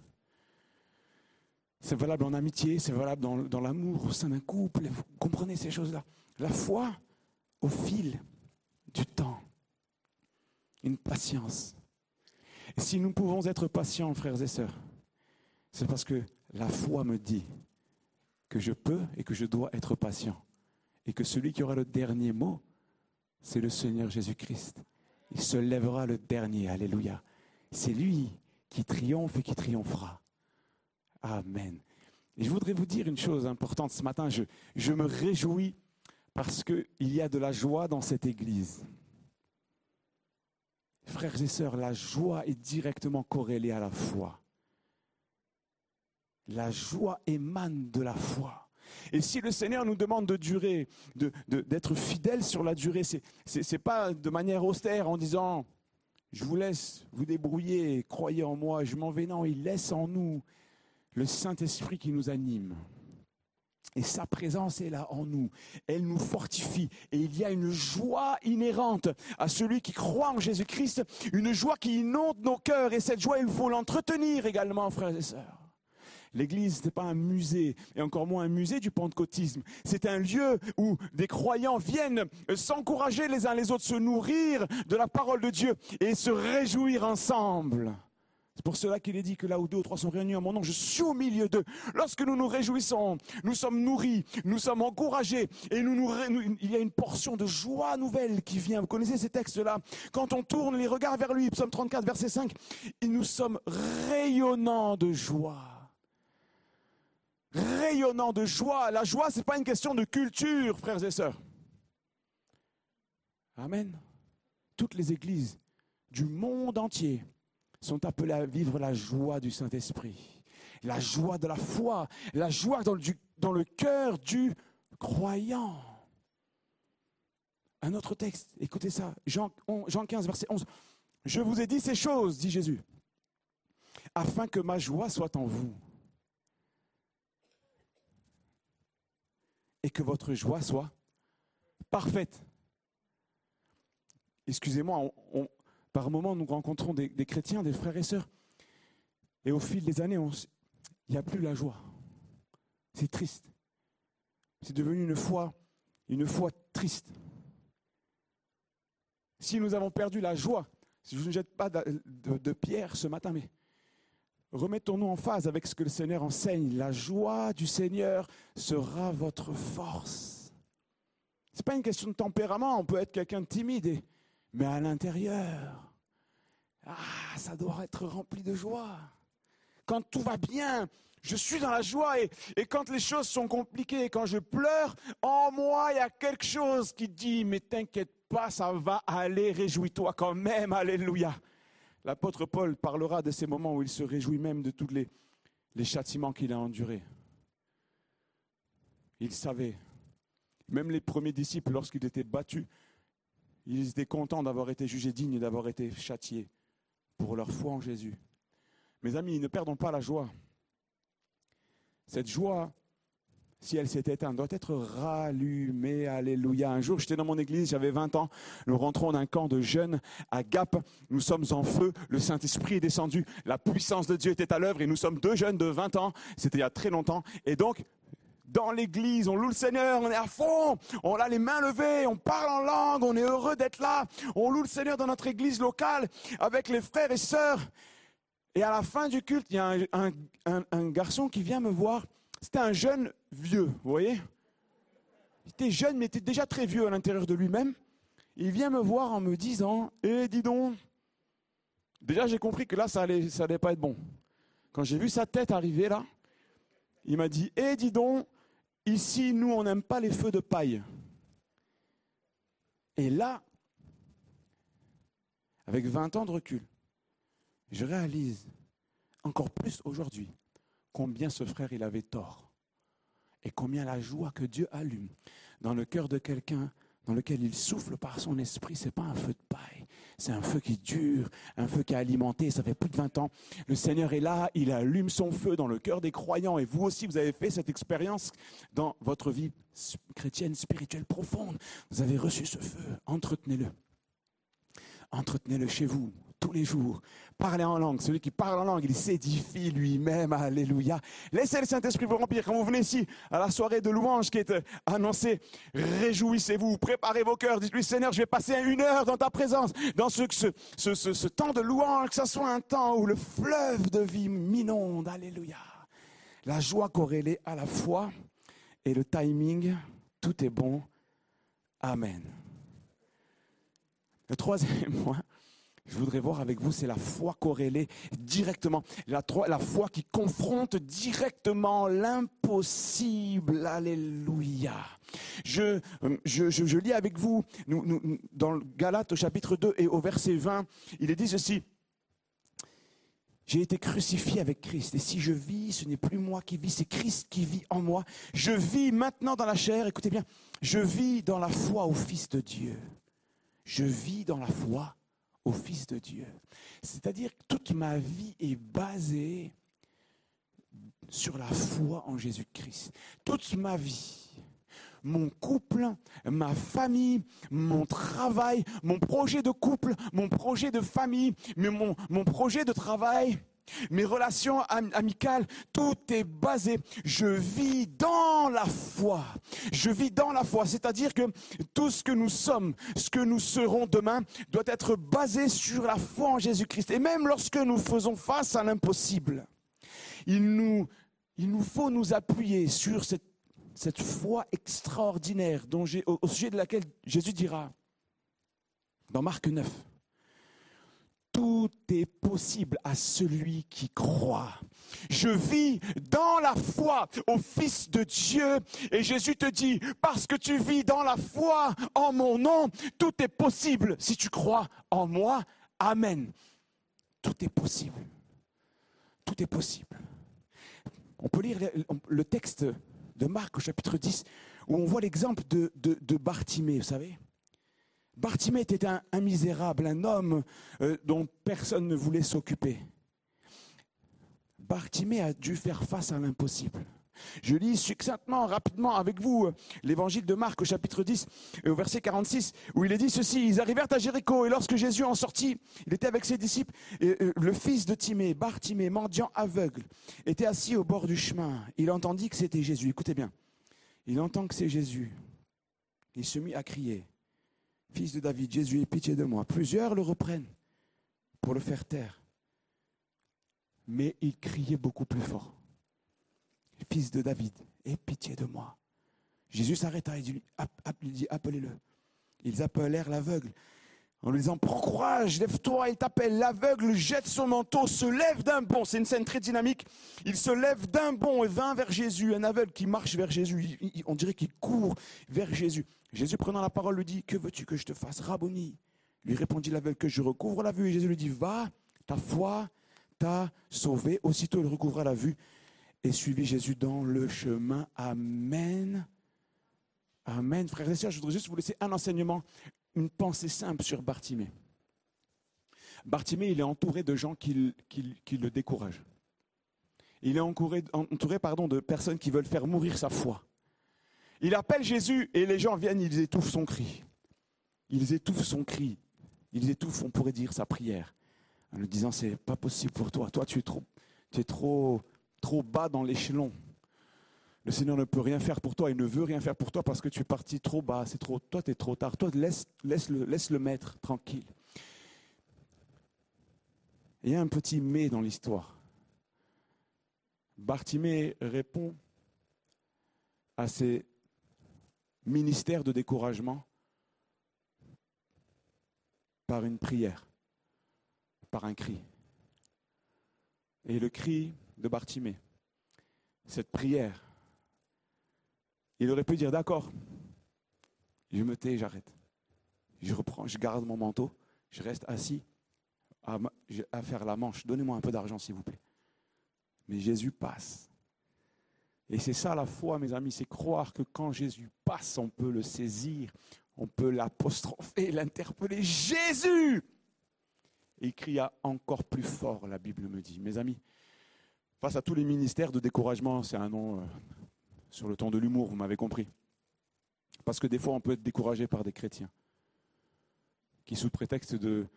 C'est valable en amitié, c'est valable dans, l'amour, au sein d'un couple. Vous comprenez ces choses-là. La foi au fil du temps. Une patience. Si nous pouvons être patients, frères et sœurs, c'est parce que la foi me dit que je peux et que je dois être patient. Et que celui qui aura le dernier mot, c'est le Seigneur Jésus-Christ. Il se lèvera le dernier. Alléluia. C'est lui qui triomphe et qui triomphera. Amen. Et je voudrais vous dire une chose importante ce matin. Je me réjouis parce qu'il y a de la joie dans cette église. Frères et sœurs, la joie est directement corrélée à la foi. La joie émane de la foi. Et si le Seigneur nous demande de durer, de, de, d'être fidèle sur la durée, c'est, c'est pas de manière austère en disant je vous laisse vous débrouiller, croyez en moi, je m'en vais. Non, il laisse en nous le Saint-Esprit qui nous anime. Et sa présence est là en nous. Elle nous fortifie. Et il y a une joie inhérente à celui qui croit en Jésus-Christ, une joie qui inonde nos cœurs. Et cette joie, il faut l'entretenir également, frères et sœurs. L'église n'est pas un musée, et encore moins un musée du pentecôtisme. C'est un lieu où des croyants viennent s'encourager les uns les autres, se nourrir de la parole de Dieu et se réjouir ensemble. C'est pour cela qu'il est dit que là où deux ou trois sont réunis en mon nom, je suis au milieu d'eux. Lorsque nous nous réjouissons, nous sommes nourris, nous sommes encouragés et il y a une portion de joie nouvelle qui vient. Vous connaissez ces textes-là? Quand on tourne les regards vers lui, psaume 34, verset 5, et nous sommes rayonnants de joie rayonnant de joie. La joie, ce n'est pas une question de culture, frères et sœurs. Amen. Toutes les églises du monde entier sont appelées à vivre la joie du Saint-Esprit, la joie de la foi, la joie dans le, cœur du croyant. Un autre texte, écoutez ça, Jean, Jean 15, verset 11. Je vous ai dit ces choses, dit Jésus, afin que ma joie soit en vous et que votre joie soit parfaite. excusez-moi, on- par moments, nous rencontrons des, chrétiens, des frères et sœurs, et au fil des années, il n'y a plus la joie. C'est triste. C'est devenu une foi, une foi triste. Si nous avons perdu la joie, je ne jette pas de, de- pierre ce matin, mais remettons-nous en phase avec ce que le Seigneur enseigne. La joie du Seigneur sera votre force. Ce n'est pas une question de tempérament, on peut être quelqu'un de timide, mais à l'intérieur, ah, ça doit être rempli de joie. Quand tout va bien, je suis dans la joie et, et quand les choses sont compliquées, quand je pleure, en moi, il y a quelque chose qui dit, mais t'inquiète pas, ça va aller, réjouis-toi quand même, alléluia. L'apôtre Paul parlera de ces moments où il se réjouit même de tous les, les châtiments qu'il a endurés. Il savait, même les premiers disciples, lorsqu'ils étaient battus, ils étaient contents d'avoir été jugés dignes, d'avoir été châtiés pour leur foi en Jésus. Mes amis, ne perdons pas la joie. Cette joie, si elle s'est éteinte, doit être rallumée. Alléluia. Un jour, j'étais dans mon église, j'avais 20 ans. Nous rentrons d'un camp de jeunes à Gap. Nous sommes en feu. Le Saint-Esprit est descendu. La puissance de Dieu était à l'œuvre et nous sommes deux jeunes de 20 ans. C'était il y a très longtemps. Et donc, dans l'église, on loue le Seigneur, on est à fond, on a les mains levées, on parle en langue, on est heureux d'être là, on loue le Seigneur dans notre église locale avec les frères et sœurs. Et à la fin du culte, il y a un, garçon qui vient me voir. C'était un jeune vieux, vous voyez Il était jeune, mais était déjà très vieux à l'intérieur de lui-même. Il vient me voir en me disant Eh, dis donc Déjà, j'ai compris que là, ça allait, allait pas être bon. Quand j'ai vu sa tête arriver là, il m'a dit Eh, dis donc, ici, nous, on n'aime pas les feux de paille. Et là, avec 20 ans de recul, je réalise encore plus aujourd'hui combien ce frère il avait tort et combien la joie que Dieu allume dans le cœur de quelqu'un dans lequel il souffle par son esprit, c'est pas un feu de paille, c'est un feu qui dure, un feu qui est alimenté, ça fait plus de 20 ans. Le Seigneur est là, il allume son feu dans le cœur des croyants et vous aussi vous avez fait cette expérience dans votre vie chrétienne spirituelle profonde. Vous avez reçu ce feu, entretenez-le. Entretenez-le chez vous tous les jours. Parlez en langue. Celui qui parle en langue, il s'édifie lui-même. Alléluia. Laissez le Saint-Esprit vous remplir. Quand vous venez ici à la soirée de louange qui est euh, annoncée, réjouissez-vous, préparez vos cœurs. Dites-lui, Seigneur, je vais passer une heure dans ta présence, dans ce, ce, ce, ce- temps de louange, que ce soit un temps où le fleuve de vie m'inonde. Alléluia. La joie corrélée à la foi et le timing, tout est bon. Amen. Le troisième point, je voudrais voir avec vous, c'est la foi corrélée directement. La, foi qui confronte directement l'impossible. Alléluia. Je, euh, je, je- je lis avec vous nous, nous- dans Galates chapitre 2 et au verset 20, il est dit ceci. J'ai été crucifié avec Christ. Et si je vis, ce n'est plus moi qui vis, c'est Christ qui vit en moi. Je vis maintenant dans la chair. Écoutez bien, je vis dans la foi au Fils de Dieu. Je vis dans la foi Fils de Dieu. C'est-à-dire que toute ma vie est basée sur la foi en Jésus-Christ. Toute ma vie, mon couple, ma famille, mon travail, mon projet de couple, mon projet de famille, mais mon, mon projet de travail, mes relations am- amicales, tout est basé. Je vis dans la foi. Je vis dans la foi. C'est-à-dire que tout ce que nous sommes, ce que nous serons demain, doit être basé sur la foi en Jésus-Christ. Et même lorsque nous faisons face à l'impossible, il nous, il nous faut nous appuyer sur cette, cette foi extraordinaire dont au, au sujet de laquelle Jésus dira dans Marc 9, tout est possible à celui qui croit. Je vis dans la foi au Fils de Dieu. Et Jésus te dit, parce que tu vis dans la foi en mon nom, tout est possible si tu crois en moi. Amen. Tout est possible. Tout est possible. On peut lire le, texte de Marc au chapitre 10 où on voit l'exemple de, de, de Bartimée, vous savez. Bartimée était un, misérable, un homme euh, dont personne ne voulait s'occuper. Bartimée a dû faire face à l'impossible. Je lis succinctement, rapidement avec vous euh, l'évangile de Marc au chapitre 10, et au verset 46, où il est dit ceci, ils arrivèrent à Jéricho, et lorsque Jésus en sortit, il était avec ses disciples, euh, le fils de Timée, Bartimée, mendiant aveugle, était assis au bord du chemin. Il entendit que c'était Jésus. Écoutez bien, il entend que c'est Jésus. Il se mit à crier, Fils de David, Jésus, aie pitié de moi. Plusieurs le reprennent pour le faire taire. Mais il criait beaucoup plus fort. Fils de David, aie pitié de moi. Jésus s'arrêta et dit, appelez-le. Ils appelèrent l'aveugle en lui disant, prends courage, lève-toi, il t'appelle. L'aveugle jette son manteau, se lève d'un bond. C'est une scène très dynamique. Il se lève d'un bond et vint vers Jésus. Un aveugle qui marche vers Jésus. On dirait qu'il court vers Jésus. Jésus prenant la parole lui dit, que veux-tu que je te fasse Rabboni? Lui répondit l'aveugle que je recouvre la vue. Et Jésus lui dit, va, ta foi t'a sauvé. Aussitôt il recouvra la vue et suivit Jésus dans le chemin. Amen. Amen. Frères et sœurs, je voudrais juste vous laisser un enseignement, une pensée simple sur Bartimée. Bartimée, il est entouré de gens qui, le- découragent. Il est entouré, de personnes qui veulent faire mourir sa foi. Il appelle Jésus et les gens viennent, ils étouffent son cri. Ils étouffent son cri. Ils étouffent, on pourrait dire, sa prière. En lui disant, c'est pas possible pour toi. Toi, tu es trop, tu es trop bas dans l'échelon. Le Seigneur ne peut rien faire pour toi, il ne veut rien faire pour toi parce que tu es parti trop bas, c'est trop, toi tu es trop tard. Toi, laisse, laisse, le, laisse le maître tranquille. Il y a un petit mais dans l'histoire. Bartimée répond à ces ministères de découragement par une prière, par un cri. Et le cri de Bartimée, cette prière, il aurait pu dire d'accord, je me tais, j'arrête. Je reprends, je garde mon manteau, je reste assis à, faire la manche. Donnez-moi un peu d'argent, s'il vous plaît. Mais Jésus passe. Et c'est ça la foi, mes amis, c'est croire que quand Jésus passe, on peut le saisir, on peut l'apostropher, l'interpeller. Jésus il cria encore plus fort, la Bible me dit. Mes amis, face à tous les ministères de découragement, c'est un nom euh, sur le ton de l'humour, vous m'avez compris. Parce que des fois, on peut être découragé par des chrétiens qui, sous prétexte de,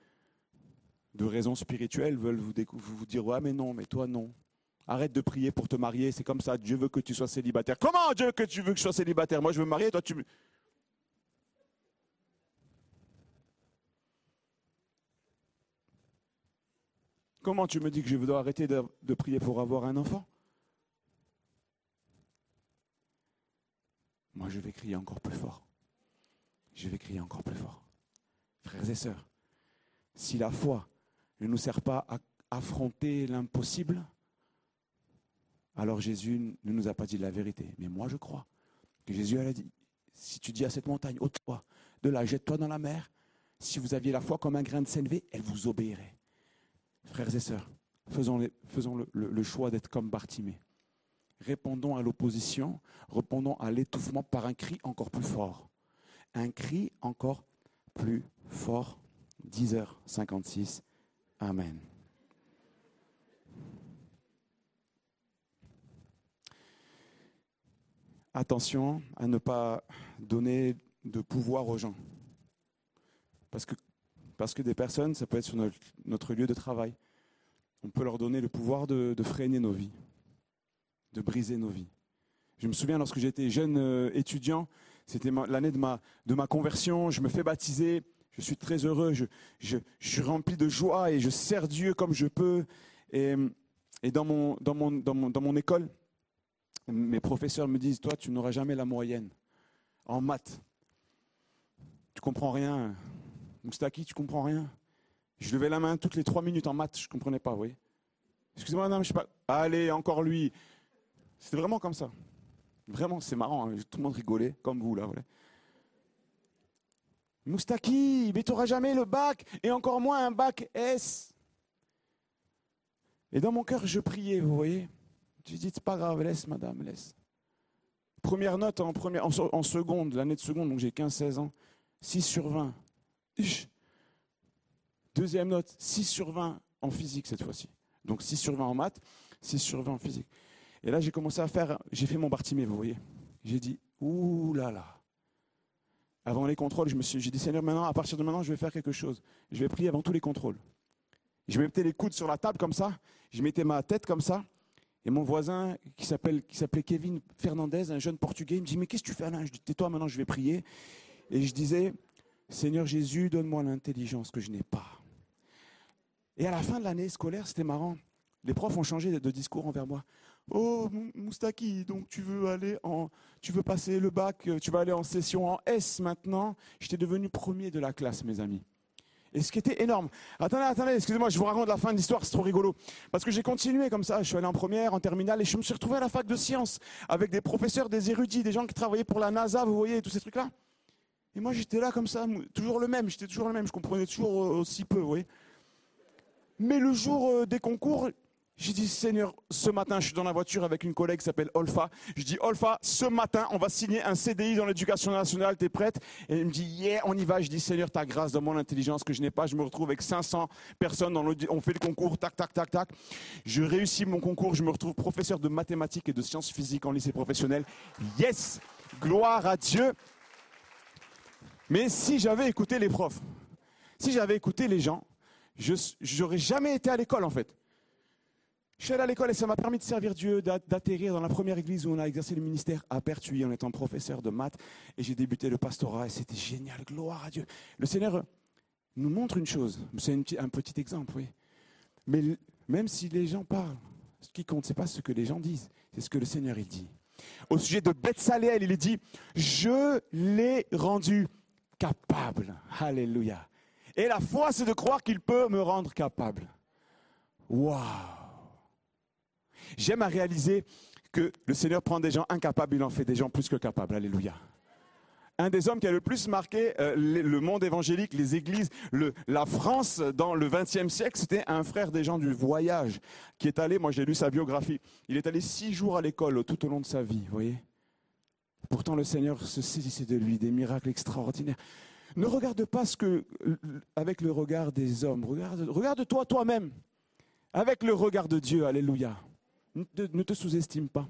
de raisons spirituelles, veulent vous, dire Ouais, mais non, mais toi, non. Arrête de prier pour te marier, c'est comme ça, Dieu veut que tu sois célibataire. Comment Dieu veut que tu veux que je sois célibataire? Moi, je veux me marier, toi, tu me. Comment tu me dis que je dois arrêter de prier pour avoir un enfant? Moi, je vais crier encore plus fort. Je vais crier encore plus fort. Frères et sœurs, si la foi ne nous sert pas à affronter l'impossible, alors Jésus ne nous a pas dit la vérité. Mais moi, je crois que Jésus a dit, si tu dis à cette montagne, ôte-toi, de là, jette-toi dans la mer, si vous aviez la foi comme un grain de sénévé, elle vous obéirait. Frères et sœurs, faisons, le- le choix d'être comme Bartimée. Répondons à l'opposition, répondons à l'étouffement par un cri encore plus fort. Un cri encore plus fort. 10h56. Amen. Attention à ne pas donner de pouvoir aux gens. Parce que, parce que des personnes, ça peut être sur notre, lieu de travail. On peut leur donner le pouvoir de freiner nos vies, de briser nos vies. Je me souviens lorsque j'étais jeune euh, étudiant, c'était l'année de ma, de ma conversion, je me fais baptiser, je suis très heureux, je, je, je suis rempli de joie et je sers Dieu comme je peux. Et, et dans, mon, dans, mon, dans, mon, dans mon école, mes professeurs me disent, toi, tu n'auras jamais la moyenne en maths. Tu comprends rien. Moustaki, tu comprends rien. Je levais la main toutes les trois minutes en maths, je ne comprenais pas, oui. Excusez-moi, non, mais je sais pas. Allez, encore lui. C'était vraiment comme ça. Vraiment, c'est marrant. hein. Tout le monde rigolait, comme vous, là. Voilà. Moustaki, mais tu n'auras jamais le bac, et encore moins un bac S. Et dans mon cœur, je priais, vous voyez. Je dis, c'est pas grave, laisse, madame, laisse. Première note en, première, en, en seconde, l'année de seconde, donc j'ai 15-16 ans, 6 sur 20. Ish. Deuxième note, 6 sur 20 en physique cette fois-ci. Donc 6 sur 20 en maths, 6 sur 20 en physique. Et là, j'ai commencé à faire, j'ai fait mon Bartimée, vous voyez. J'ai dit, ouh là là. Avant les contrôles, je me suis, j'ai dit, Seigneur, maintenant, à partir de maintenant, je vais faire quelque chose. Je vais prier avant tous les contrôles. Je mettais les coudes sur la table comme ça, je mettais ma tête comme ça, et mon voisin, qui s'appelait Kevin Fernandez, un jeune portugais, il me dit, mais qu'est-ce que tu fais là Je dis, tais-toi, maintenant, je vais prier. Et je disais, Seigneur Jésus, donne-moi l'intelligence que je n'ai pas. Et à la fin de l'année scolaire, c'était marrant. Les profs ont changé de discours envers moi. Oh, Moustaki, donc tu veux aller en, tu veux passer le bac, tu vas aller en session en S maintenant. J'étais devenu premier de la classe, mes amis. Et ce qui était énorme. Attendez, attendez, excusez-moi, je vous raconte la fin de l'histoire, c'est trop rigolo. Parce que j'ai continué comme ça, je suis allé en première, en terminale, et je me suis retrouvé à la fac de sciences, avec des professeurs, des érudits, des gens qui travaillaient pour la NASA, vous voyez, tous ces trucs-là. Et moi, j'étais là comme ça, toujours le même, j'étais toujours le même, je comprenais toujours aussi peu, vous voyez. Mais le jour euh, des concours, j'ai dit, Seigneur, ce matin, je suis dans la voiture avec une collègue qui s'appelle Olfa. Je dis, Olfa, ce matin, on va signer un CDI dans l'éducation nationale, t'es prête? Et elle me dit, yeah, on y va. Je dis, Seigneur, ta grâce, dans mon intelligence que je n'ai pas. Je me retrouve avec 500 personnes, dans on fait le concours, tac, tac, tac, tac. Je réussis mon concours, je me retrouve professeur de mathématiques et de sciences physiques en lycée professionnel. Yes Gloire à Dieu Mais si j'avais écouté les profs, si j'avais écouté les gens, je n'aurais jamais été à l'école en fait. Je suis allé à l'école et ça m'a permis de servir Dieu, d'atterrir dans la première église où on a exercé le ministère à Pertuis en étant professeur de maths. Et j'ai débuté le pastorat et c'était génial, gloire à Dieu. Le Seigneur nous montre une chose, c'est un petit exemple, oui. Mais même si les gens parlent, ce qui compte, ce n'est pas ce que les gens disent, c'est ce que le Seigneur il dit. Au sujet de Bethsaléel, il dit, je l'ai rendu capable. Alléluia. Et la foi, c'est de croire qu'il peut me rendre capable. Waouh J'aime à réaliser que le Seigneur prend des gens incapables, il en fait des gens plus que capables. Alléluia. Un des hommes qui a le plus marqué euh, le monde évangélique, les églises, la France dans le XXe siècle, c'était un frère des gens du voyage qui est allé, moi j'ai lu sa biographie, il est allé six jours à l'école tout au long de sa vie, vous voyez. Pourtant le Seigneur se saisissait de lui, des miracles extraordinaires. Ne regarde pas ce que, avec le regard des hommes, regarde, regarde-toi toi-même, avec le regard de Dieu, alléluia. Ne te sous-estime pas.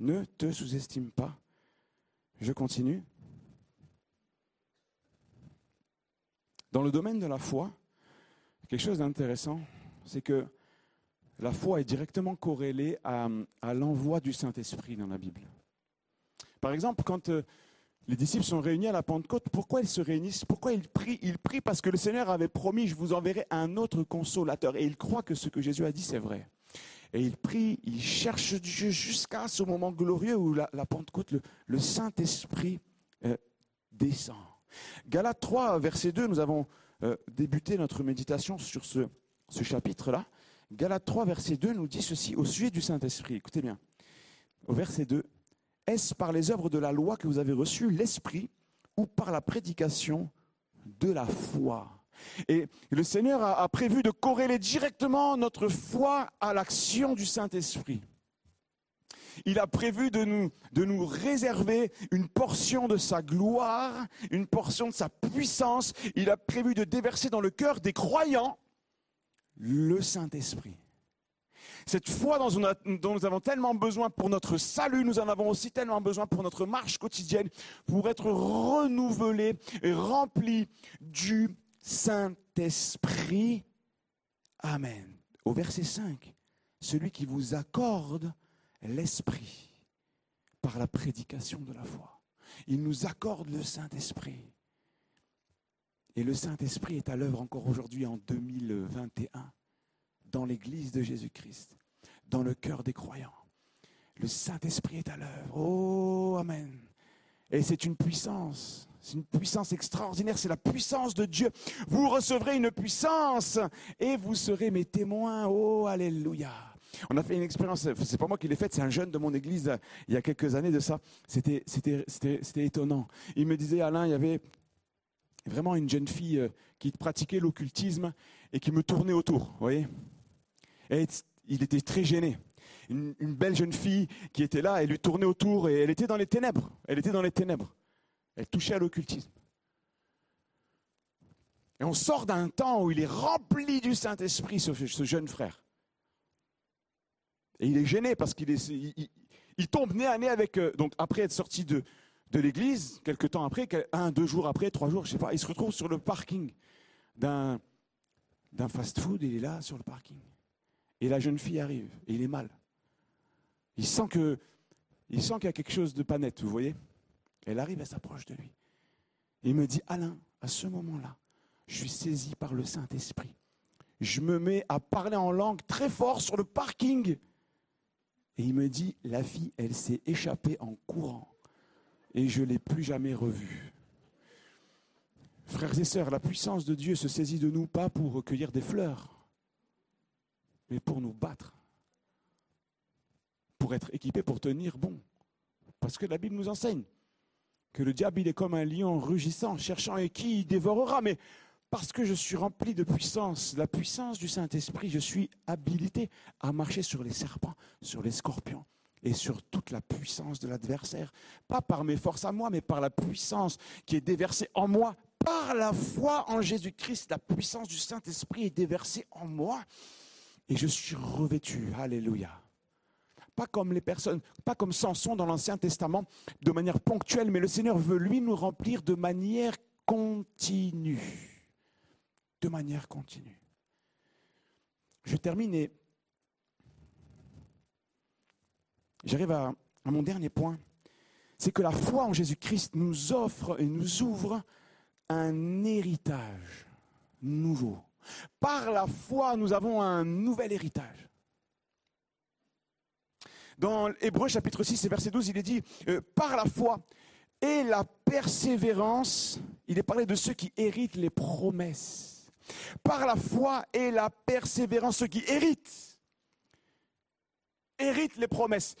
Ne te sous-estime pas. Je continue. Dans le domaine de la foi, quelque chose d'intéressant, c'est que la foi est directement corrélée à, l'envoi du Saint-Esprit dans la Bible. Par exemple, quand euh, les disciples sont réunis à la Pentecôte, pourquoi ils se réunissent? Pourquoi ils prient? Ils prient parce que le Seigneur avait promis, je vous enverrai un autre consolateur. Et ils croient que ce que Jésus a dit, c'est vrai. Et il prie, il cherche Dieu jusqu'à ce moment glorieux où la, Pentecôte, le, Saint-Esprit euh, descend. Galates 3, verset 2, nous avons euh, débuté notre méditation sur ce, chapitre-là. Galates 3, verset 2 nous dit ceci au sujet du Saint-Esprit. Écoutez bien. Au verset 2, est-ce par les œuvres de la loi que vous avez reçu l'Esprit ou par la prédication de la foi? Et le Seigneur a, prévu de corréler directement notre foi à l'action du Saint-Esprit. Il a prévu de nous, de nous réserver une portion de sa gloire, une portion de sa puissance. Il a prévu de déverser dans le cœur des croyants le Saint-Esprit. Cette foi dont, dont, nous avons tellement besoin pour notre salut, nous en avons aussi tellement besoin pour notre marche quotidienne, pour être renouvelés et remplis du Saint-Esprit. Amen. Au verset 5, celui qui vous accorde l'Esprit par la prédication de la foi. Il nous accorde le Saint-Esprit. Et le Saint-Esprit est à l'œuvre encore aujourd'hui en 2021 dans l'Église de Jésus-Christ, dans le cœur des croyants. Le Saint-Esprit est à l'œuvre. Oh, Amen. Et c'est une puissance. C'est une puissance extraordinaire, c'est la puissance de Dieu. Vous recevrez une puissance et vous serez mes témoins. Oh, alléluia. On a fait une expérience, c'est pas moi qui l'ai faite, c'est un jeune de mon église il y a quelques années de ça. C'était, étonnant. Il me disait, Alain, il y avait vraiment une jeune fille euh, qui pratiquait l'occultisme et qui me tournait autour, vous voyez. Et il était très gêné. Une, une, belle jeune fille qui était là, elle lui tournait autour et elle était dans les ténèbres. Elle était dans les ténèbres. Elle touchait à l'occultisme. Et on sort d'un temps où il est rempli du Saint-Esprit, ce, jeune frère. Et il est gêné parce qu'il est, il, tombe nez à nez avec. euh, donc après être sorti de, l'église, quelques temps après, un, deux jours après, trois jours, je sais pas, il se retrouve sur le parking d'un d'un fast-food. Il est là sur le parking. Et la jeune fille arrive et il est mal. Il sent que, il sent qu'il y a quelque chose de pas net, vous voyez? Elle arrive, elle s'approche de lui. Il me dit, Alain, à ce moment-là, je suis saisi par le Saint-Esprit. Je me mets à parler en langue très fort sur le parking. Et il me dit, la fille, elle s'est échappée en courant. Et je ne l'ai plus jamais revue. Frères et sœurs, la puissance de Dieu se saisit de nous pas pour recueillir des fleurs, mais pour nous battre. Pour être équipés pour tenir bon. Parce que la Bible nous enseigne que le diable, est comme un lion rugissant, cherchant et qui dévorera. Mais parce que je suis rempli de puissance, la puissance du Saint-Esprit, je suis habilité à marcher sur les serpents, sur les scorpions et sur toute la puissance de l'adversaire. Pas par mes forces à moi, mais par la puissance qui est déversée en moi. Par la foi en Jésus-Christ, la puissance du Saint-Esprit est déversée en moi. Et je suis revêtu. Alléluia. Pas comme les personnes, pas comme Samson dans l'Ancien Testament, de manière ponctuelle, mais le Seigneur veut lui nous remplir de manière continue. De manière continue. Je termine et j'arrive à, à mon dernier point. C'est que la foi en Jésus-Christ nous offre et nous ouvre un héritage nouveau. Par la foi, nous avons un nouvel héritage. Dans Hébreu chapitre 6 et verset 12, il est dit, euh, par la foi et la persévérance, il est parlé de ceux qui héritent les promesses. Par la foi et la persévérance, ceux qui héritent, héritent les promesses.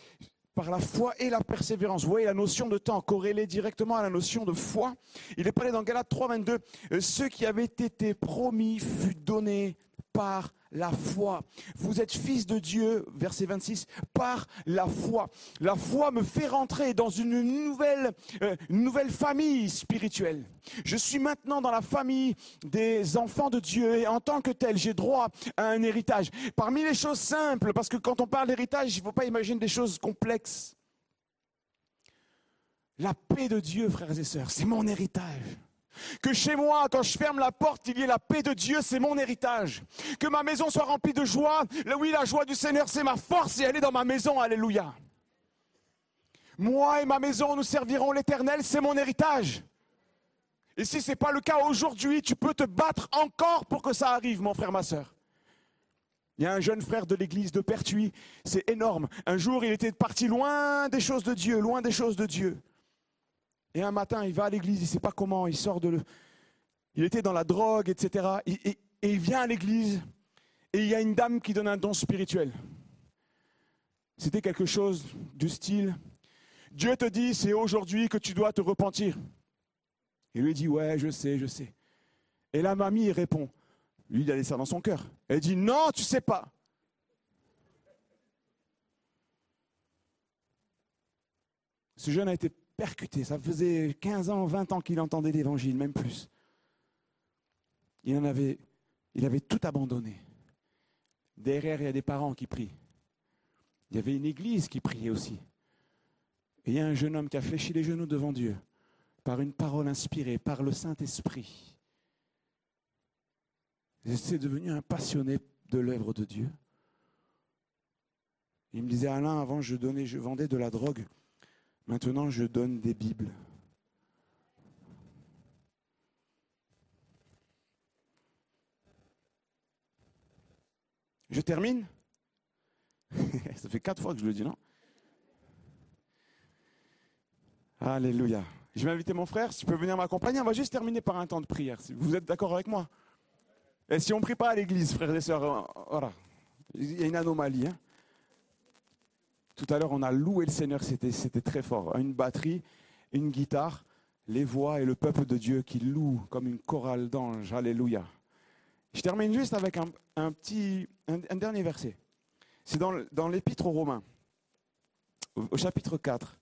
Par la foi et la persévérance. Vous voyez la notion de temps corrélée directement à la notion de foi. Il est parlé dans Galates 3, 22. euh, Ce qui avait été promis fut donné par la foi. Vous êtes fils de Dieu, verset 26, par la foi. La foi me fait rentrer dans une nouvelle, euh, une nouvelle famille spirituelle. Je suis maintenant dans la famille des enfants de Dieu et en tant que tel, j'ai droit à un héritage. Parmi les choses simples, parce que quand on parle d'héritage, il ne faut pas imaginer des choses complexes. La paix de Dieu, frères et sœurs, c'est mon héritage. Que chez moi, quand je ferme la porte, il y ait la paix de Dieu, c'est mon héritage. Que ma maison soit remplie de joie. Oui, la joie du Seigneur, c'est ma force et elle est dans ma maison. Alléluia. Moi et ma maison, nous servirons l'Éternel, c'est mon héritage. Et si ce n'est pas le cas aujourd'hui, tu peux te battre encore pour que ça arrive, mon frère, ma soeur. Il y a un jeune frère de l'église de Pertuis, c'est énorme. Un jour, il était parti loin des choses de Dieu, loin des choses de Dieu. Et un matin, il va à l'église, il ne sait pas comment, il sort de... Le... Il était dans la drogue, etc. Et, il vient à l'église, et il y a une dame qui donne un don spirituel. C'était quelque chose du style, Dieu te dit, c'est aujourd'hui que tu dois te repentir. Il lui dit, ouais, je sais, je sais. Et la mamie répond, lui, il a laissé ça dans son cœur. Elle dit, non, tu sais pas. Ce jeune a été percuté. Ça faisait 15 ans, 20 ans qu'il entendait l'évangile, même plus. Il en avait, il avait tout abandonné. Derrière, il y a des parents qui prient. Il y avait une église qui priait aussi. Et il y a un jeune homme qui a fléchi les genoux devant Dieu par une parole inspirée, par le Saint-Esprit. C'est devenu un passionné de l'œuvre de Dieu. Il me disait, Alain, avant je vendais de la drogue. Maintenant, je donne des Bibles. Je termine? Ça fait quatre fois que je le dis, non? Alléluia. Je vais inviter mon frère, si tu peux venir m'accompagner. On va juste terminer par un temps de prière. Vous êtes d'accord avec moi? Et si on ne prie pas à l'église, frères et sœurs, euh, voilà. Il y a une anomalie. hein. Tout à l'heure, on a loué le Seigneur, c'était, très fort. Une batterie, une guitare, les voix et le peuple de Dieu qui loue comme une chorale d'anges. Alléluia. Je termine juste avec un, petit, un, dernier verset. C'est dans, l'Épître aux Romains, au, au chapitre 4,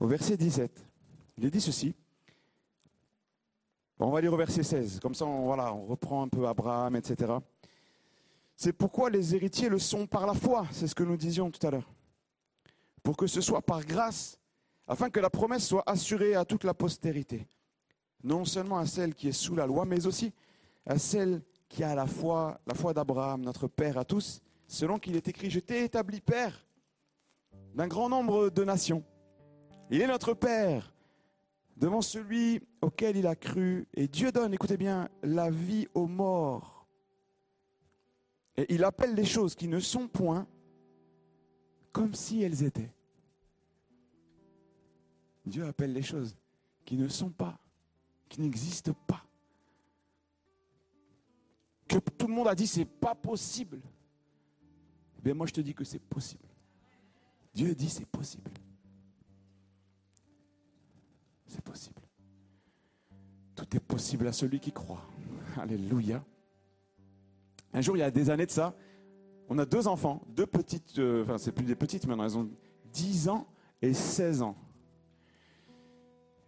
au verset 17. Il est dit ceci. On va lire au verset 16, comme ça on, voilà, on reprend un peu Abraham, etc. C'est pourquoi les héritiers le sont par la foi, c'est ce que nous disions tout à l'heure. Pour que ce soit par grâce, afin que la promesse soit assurée à toute la postérité. Non seulement à celle qui est sous la loi, mais aussi à celle qui a la foi, la foi d'Abraham, notre Père à tous, selon qu'il est écrit, je t'ai établi Père d'un grand nombre de nations. Il est notre Père devant celui auquel il a cru. Et Dieu donne, écoutez bien, la vie aux morts. Et il appelle les choses qui ne sont point comme si elles étaient. Dieu appelle les choses qui ne sont pas, qui n'existent pas. Que tout le monde a dit c'est pas possible. Ben moi je te dis que c'est possible. Dieu dit c'est possible. C'est possible. Tout est possible à celui qui croit. Alléluia. Un jour, il y a des années de ça, on a deux enfants, deux petites, euh, enfin c'est plus des petites maintenant, elles ont 10 ans et 16 ans.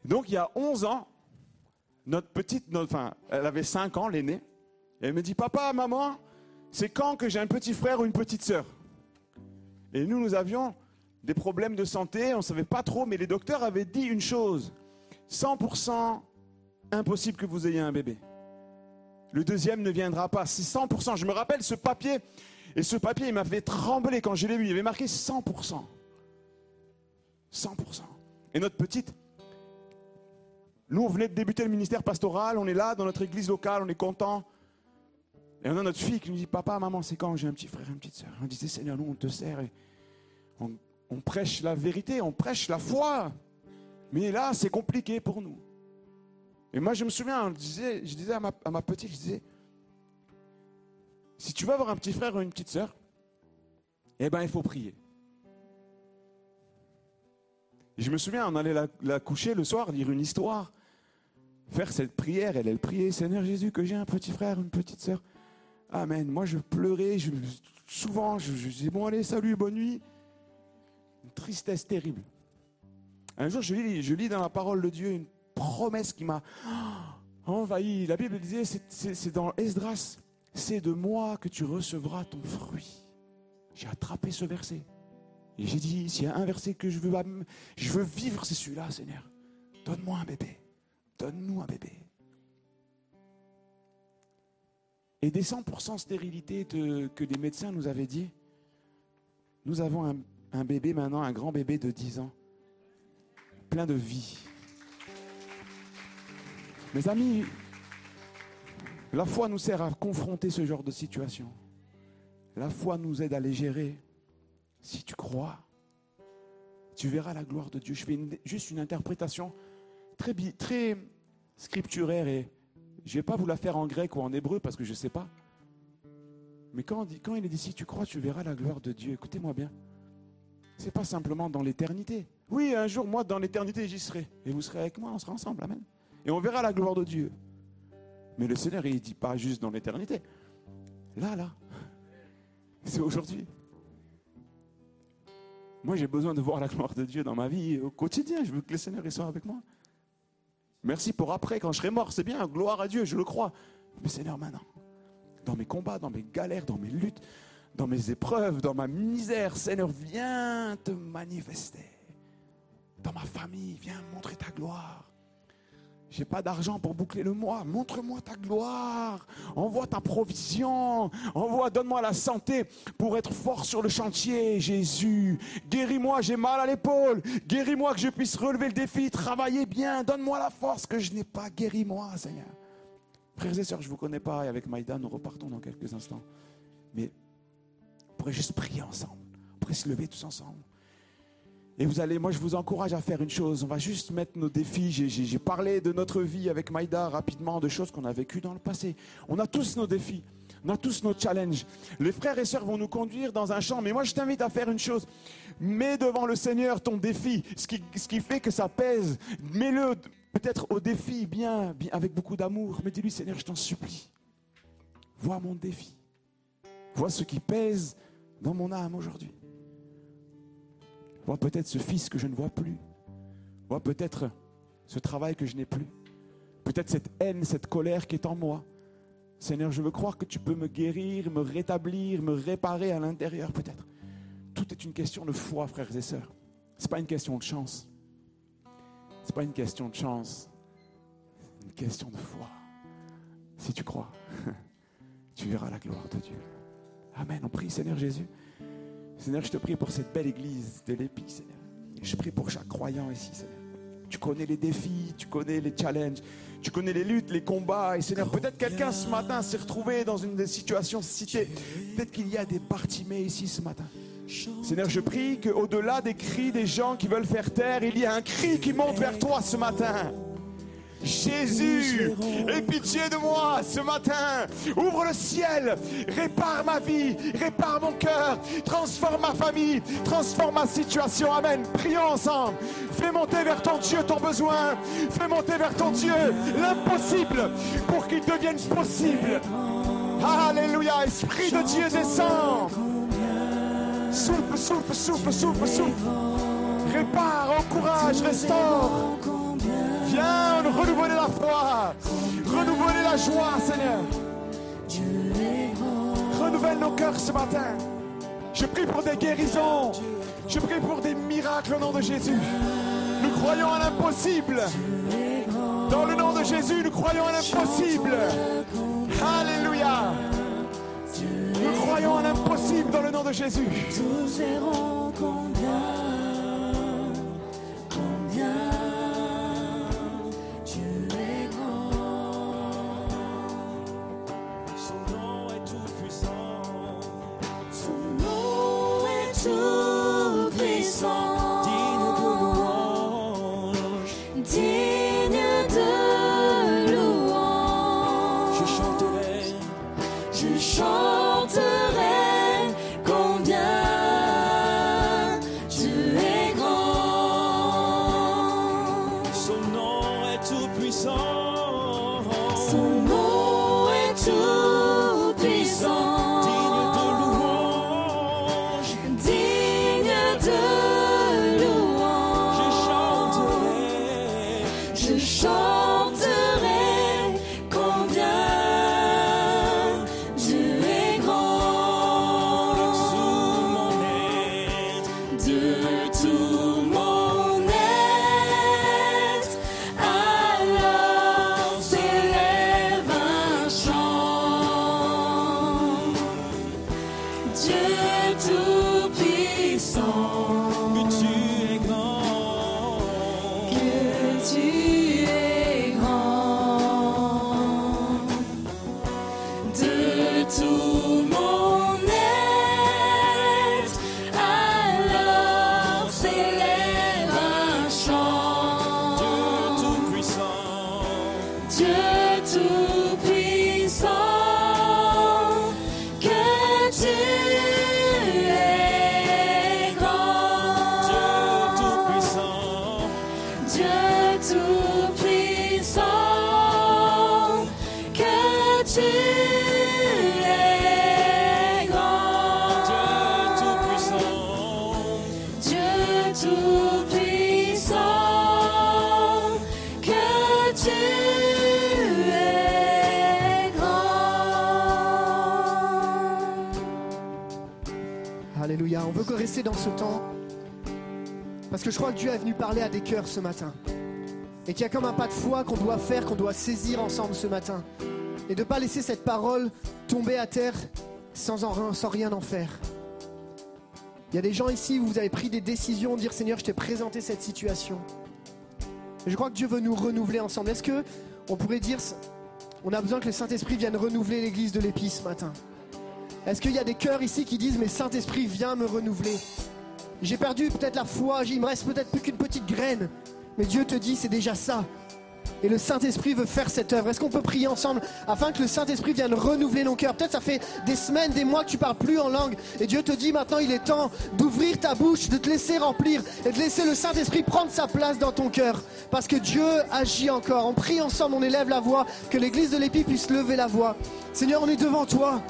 Donc il y a 11 ans, notre petite, notre- enfin elle avait 5 ans, l'aînée, elle me dit, papa, maman, c'est quand que j'ai un petit frère ou une petite sœur? Et nous, nous avions des problèmes de santé, on ne savait pas trop, mais les docteurs avaient dit une chose, 100% impossible que vous ayez un bébé. Le deuxième ne viendra pas, c'est 100%. Je me rappelle ce papier, et ce papier, il m'a fait trembler quand je l'ai vu, il avait marqué 100%. 100%. Et notre petite, nous, on venait de débuter le ministère pastoral, on est là dans notre église locale, on est content. Et on a notre fille qui nous dit Papa, maman, c'est quand? J'ai un petit frère une petite soeur On disait Seigneur, nous, on te sert on prêche la vérité, on prêche la foi. Mais là, c'est compliqué pour nous. Et moi, je me souviens, je disais, à, ma, petite Je disais Si tu veux avoir un petit frère ou une petite soeur, eh ben, il faut prier. Et je me souviens, on allait la, coucher le soir, lire une histoire, faire cette prière. Elle, elle priait Seigneur Jésus, que j'ai un petit frère, une petite soeur. Amen. Moi, je pleurais. Je, souvent, je, je disais Bon, allez, salut, bonne nuit. Une tristesse terrible. Un jour, je lis, je lis dans la parole de Dieu une promesse qui m'a envahi. La Bible disait c'est- dans Esdras C'est de moi que tu recevras ton fruit. J'ai attrapé ce verset. Et j'ai dit, s'il y a un verset que je veux, je veux vivre, c'est celui-là, Seigneur. Donne-moi un bébé. Donne-nous un bébé. Et des 100% stérilité que les médecins nous avaient dit, nous avons un, un bébé maintenant, un grand bébé de 10 ans, plein de vie. Mes amis, la foi nous sert à confronter ce genre de situation. La foi nous aide à les gérer. Si tu crois, tu verras la gloire de Dieu. Je fais juste une interprétation très, très scripturaire et je ne vais pas vous la faire en grec ou en hébreu parce que je ne sais pas. Mais quand, quand il est dit si tu crois, tu verras la gloire de Dieu, écoutez-moi bien. C'est pas simplement dans l'éternité. Oui, un jour, moi, dans l'éternité, j'y serai. Et vous serez avec moi, on sera ensemble. Amen. Et on verra la gloire de Dieu. Mais le Seigneur, il ne dit pas juste dans l'éternité. Là, là. C'est aujourd'hui. Moi, j'ai besoin de voir la gloire de Dieu dans ma vie au quotidien. Je veux que le Seigneur soit avec moi. Merci pour après, quand je serai mort, c'est bien, gloire à Dieu, je le crois. Mais Seigneur, maintenant, dans mes combats, dans mes galères, dans mes luttes, dans mes épreuves, dans ma misère, Seigneur, viens te manifester. Dans ma famille, viens montrer ta gloire. J'ai pas d'argent pour boucler le mois. Montre-moi ta gloire. Envoie ta provision. Envoie, donne-moi la santé pour être fort sur le chantier, Jésus. Guéris-moi, j'ai mal à l'épaule. Guéris-moi que je puisse relever le défi, travailler bien. Donne-moi la force que je n'ai pas. Guéris-moi, Seigneur. Frères et sœurs, je ne vous connais pas et avec Maïda, nous repartons dans quelques instants. Mais on pourrait juste prier ensemble. On pourrait se lever tous ensemble. Et vous allez, moi je vous encourage à faire une chose. On va juste mettre nos défis. J'ai- parlé de notre vie avec Maïda rapidement, de choses qu'on a vécues dans le passé. On a tous nos défis. On a tous nos challenges. Les frères et sœurs vont nous conduire dans un champ. Mais moi je t'invite à faire une chose. Mets devant le Seigneur ton défi. Ce qui, ce qui fait que ça pèse. Mets-le peut-être au défi bien, bien avec beaucoup d'amour. Mais dis-lui Seigneur, je t'en supplie. Vois mon défi. Vois ce qui pèse dans mon âme aujourd'hui. Vois peut-être ce fils que je ne vois plus. Vois peut-être ce travail que je n'ai plus. Peut-être cette haine, cette colère qui est en moi. Seigneur, je veux croire que tu peux me guérir, me rétablir, me réparer à l'intérieur peut-être. Tout est une question de foi, frères et sœurs. Ce n'est pas une question de chance. Ce n'est pas une question de chance. C'est une question de foi. Si tu crois, tu verras la gloire de Dieu. Amen. On prie, Seigneur Jésus. Seigneur, je te prie pour cette belle église de l'Épi, Seigneur. Je prie pour chaque croyant ici, Seigneur. Tu connais les défis, tu connais les challenges, tu connais les luttes, les combats. Et Seigneur, peut-être quelqu'un ce matin s'est retrouvé dans une des situations citées. Peut-être qu'il y a des partimés ici ce matin. Seigneur, je prie qu'au-delà des cris des gens qui veulent faire taire, il y a un cri qui monte vers toi ce matin. Jésus, aie pitié de moi ce matin. Ouvre le ciel, répare ma vie, répare mon cœur, transforme ma famille, transforme ma situation. Amen. Prions ensemble. Fais monter vers ton Dieu ton besoin. Fais monter vers ton Dieu l'impossible pour qu'il devienne possible. Alléluia. Esprit de Dieu descend. Souffle, souffle, souffle, souffle, souffle. Répare, encourage, restaure. Viens renouveler la foi, renouveler la joie, Seigneur. Renouvelle nos cœurs ce matin. Je prie pour des guérisons. Je prie pour des miracles au nom de Jésus. Nous croyons à l'impossible. Dans le nom de Jésus, nous croyons à l'impossible. Alléluia. Nous croyons à l'impossible dans le nom de Jésus. Tous verront combien, combien On veut que rester dans ce temps. Parce que je crois que Dieu est venu parler à des cœurs ce matin. Et qu'il y a comme un pas de foi qu'on doit faire, qu'on doit saisir ensemble ce matin. Et de ne pas laisser cette parole tomber à terre sans, en- sans rien en faire. Il y a des gens ici où vous avez pris des décisions, dire Seigneur, je t'ai présenté cette situation. Je crois que Dieu veut nous renouveler ensemble. Est-ce que on pourrait dire, on a besoin que le Saint-Esprit vienne renouveler l'église de l'épice ce matin? Est-ce qu'il y a des cœurs ici qui disent, mais Saint-Esprit, viens me renouveler? J'ai perdu peut-être la foi, il me reste peut-être plus qu'une petite graine. Mais Dieu te dit, c'est déjà ça. Et le Saint-Esprit veut faire cette œuvre. Est-ce qu'on peut prier ensemble afin que le Saint-Esprit vienne renouveler nos cœurs? Peut-être ça fait des semaines, des mois que tu parles plus en langue. Et Dieu te dit maintenant, il est temps d'ouvrir ta bouche, de te laisser remplir et de laisser le Saint-Esprit prendre sa place dans ton cœur. Parce que Dieu agit encore. On prie ensemble, on élève la voix, que l'église de l'Épi puisse lever la voix. Seigneur, on est devant toi.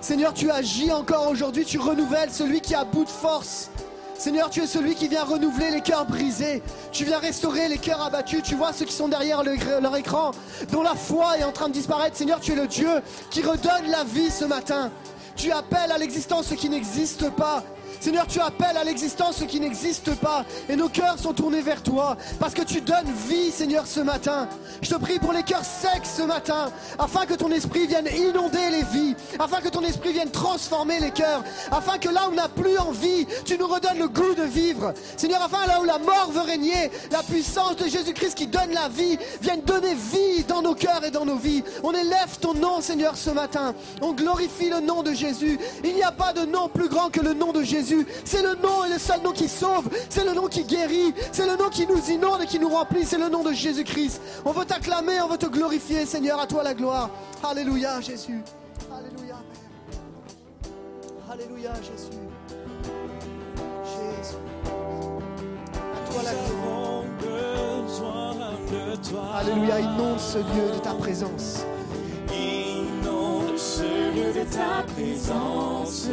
Seigneur, tu agis encore aujourd'hui, tu renouvelles celui qui à bout de force. Seigneur, tu es celui qui vient renouveler les cœurs brisés. Tu viens restaurer les cœurs abattus. Tu vois ceux qui sont derrière le- leur écran, dont la foi est en train de disparaître. Seigneur, tu es le Dieu qui redonne la vie ce matin. Tu appelles à l'existence ce qui n'existe pas. Seigneur, tu appelles à l'existence ce qui n'existe pas. Et nos cœurs sont tournés vers toi. Parce que tu donnes vie, Seigneur, ce matin. Je te prie pour les cœurs secs ce matin. Afin que ton esprit vienne inonder les vies. Afin que ton esprit vienne transformer les cœurs. Afin que là où on n'a plus envie, tu nous redonnes le goût de vivre. Seigneur, afin là où la mort veut régner, la puissance de Jésus-Christ qui donne la vie, vienne donner vie dans nos cœurs et dans nos vies. On élève ton nom, Seigneur, ce matin. On glorifie le nom de Jésus. Il n'y a pas de nom plus grand que le nom de Jésus. C'est le nom et le seul nom qui sauve. C'est le nom qui guérit. C'est le nom qui nous inonde et qui nous remplit. C'est le nom de Jésus-Christ. On veut t'acclamer, on veut te glorifier, Seigneur. À toi la gloire. Alléluia, Jésus. Alléluia, Père. Alléluia, Jésus. Jésus. À toi la gloire. Alléluia, inonde ce lieu de ta présence. Inonde ce lieu de ta présence.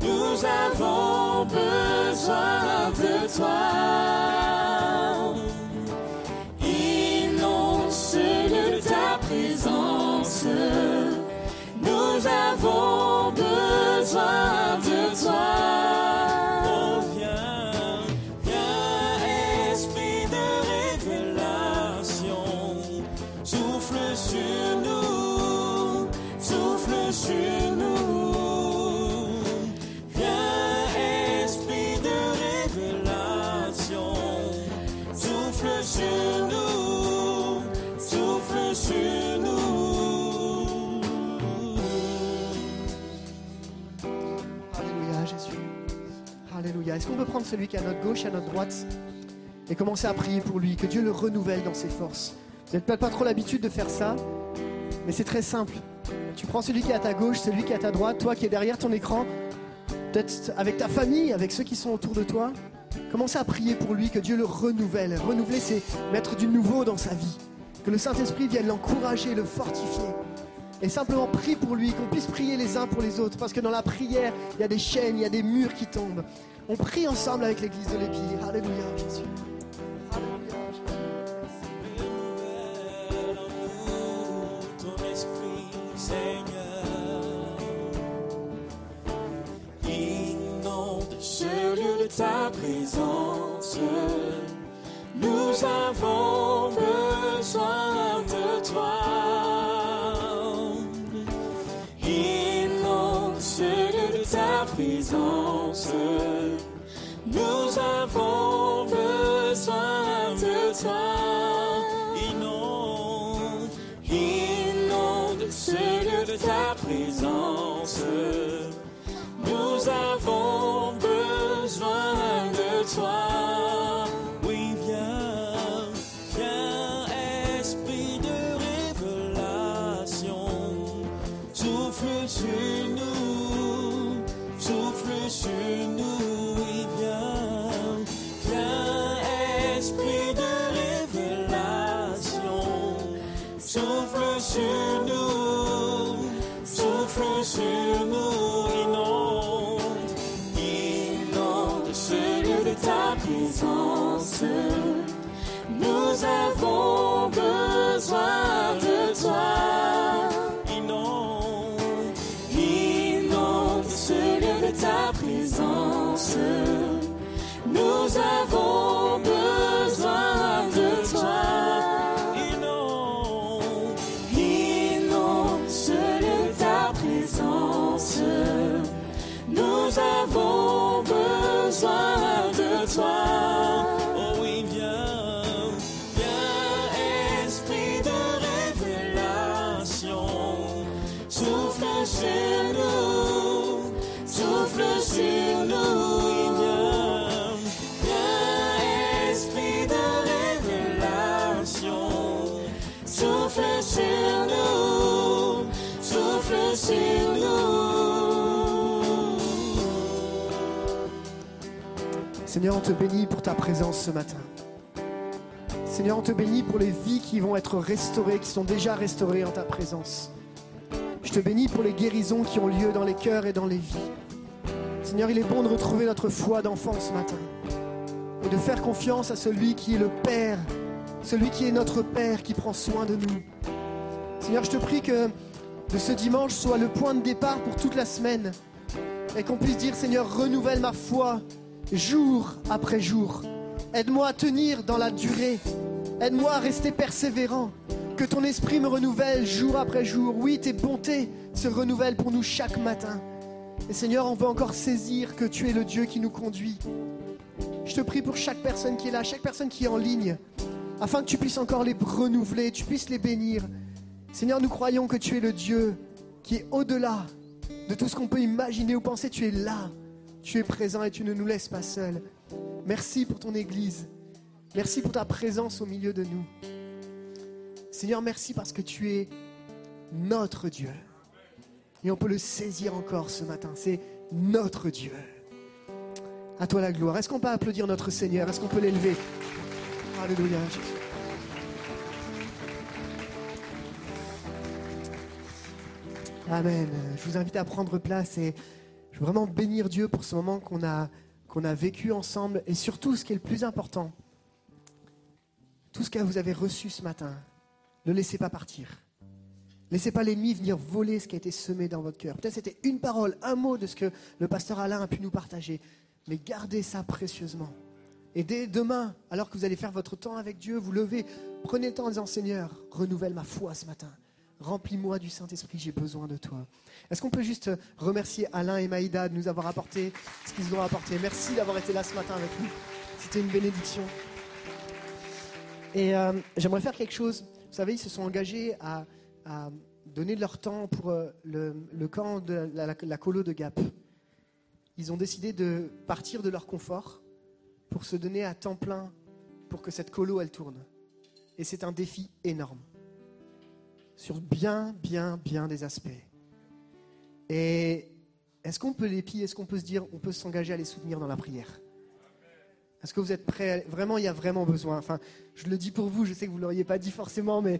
Nous avons besoin de toi. Inonde de ta présence. Nous avons besoin de toi. Viens, viens, esprit de révélation. Souffle sur nous, souffle sur nous. Est-ce qu'on peut prendre celui qui est à notre gauche, à notre droite, et commencer à prier pour lui, que Dieu le renouvelle dans ses forces? Vous n'avez peut-être pas trop l'habitude de faire ça, mais c'est très simple. Tu prends celui qui est à ta gauche, celui qui est à ta droite, toi qui es derrière ton écran, peut-être avec ta famille, avec ceux qui sont autour de toi. Commencez à prier pour lui, que Dieu le renouvelle. Renouveler, c'est mettre du nouveau dans sa vie. Que le Saint-Esprit vienne l'encourager, le fortifier. Et simplement prie pour lui, qu'on puisse prier les uns pour les autres. Parce que dans la prière, il y a des chaînes, il y a des murs qui tombent. On prie ensemble avec l'église de l'Épi. Alléluia, Jésus. Sur nous, souffle sur nous, viens, esprit de révélation. Souffle sur nous, souffle sur nous. Seigneur, on te bénit pour ta présence ce matin. Seigneur, on te bénit pour les vies qui vont être restaurées, qui sont déjà restaurées en ta présence. Te bénis pour les guérisons qui ont lieu dans les cœurs et dans les vies. Seigneur, il est bon de retrouver notre foi d'enfant ce matin et de faire confiance à celui qui est le Père, celui qui est notre Père, qui prend soin de nous. Seigneur, je te prie que ce dimanche soit le point de départ pour toute la semaine et qu'on puisse dire, Seigneur, renouvelle ma foi jour après jour. Aide-moi à tenir dans la durée. Aide-moi à rester persévérant. Que ton esprit me renouvelle jour après jour. Oui, tes bontés se renouvellent pour nous chaque matin. Et Seigneur, on veut encore saisir que tu es le Dieu qui nous conduit. Je te prie pour chaque personne qui est là, chaque personne qui est en ligne, afin que tu puisses encore les renouveler, tu puisses les bénir. Seigneur, nous croyons que tu es le Dieu qui est au-delà de tout ce qu'on peut imaginer ou penser. Tu es là, tu es présent et tu ne nous laisses pas seuls. Merci pour ton Église. Merci pour ta présence au milieu de nous. Seigneur, merci parce que tu es notre Dieu. Et on peut le saisir encore ce matin. C'est notre Dieu. À toi la gloire. Est-ce qu'on peut applaudir notre Seigneur? Est-ce qu'on peut l'élever? Alléluia. Amen. Je vous invite à prendre place et je veux vraiment bénir Dieu pour ce moment qu'on a, qu'on a vécu ensemble et surtout ce qui est le plus important, tout ce que vous avez reçu ce matin, ne laissez pas partir. Laissez pas l'ennemi venir voler ce qui a été semé dans votre cœur. Peut-être c'était une parole, un mot de ce que le pasteur Alain a pu nous partager, mais gardez ça précieusement. Et dès demain, alors que vous allez faire votre temps avec Dieu, vous levez, prenez le temps en disant Seigneur, renouvelle ma foi ce matin. Remplis-moi du Saint-Esprit, j'ai besoin de toi. Est-ce qu'on peut juste remercier Alain et Maïda de nous avoir apporté ce qu'ils ont apporté? Merci d'avoir été là ce matin avec nous. C'était une bénédiction. Et euh, j'aimerais faire quelque chose. Vous savez, ils se sont engagés à, donner leur temps pour euh, le, camp de la colo de Gap. Ils ont décidé de partir de leur confort pour se donner à temps plein pour que cette colo, elle tourne. Et c'est un défi énorme. Sur bien, bien, bien des aspects. Et est-ce qu'on peut les piller? Est-ce qu'on peut se dire, on peut s'engager à les soutenir dans la prière? Est-ce que vous êtes prêts Vraiment, il y a vraiment besoin. Enfin, je le dis pour vous, je sais que vous ne l'auriez pas dit forcément, mais,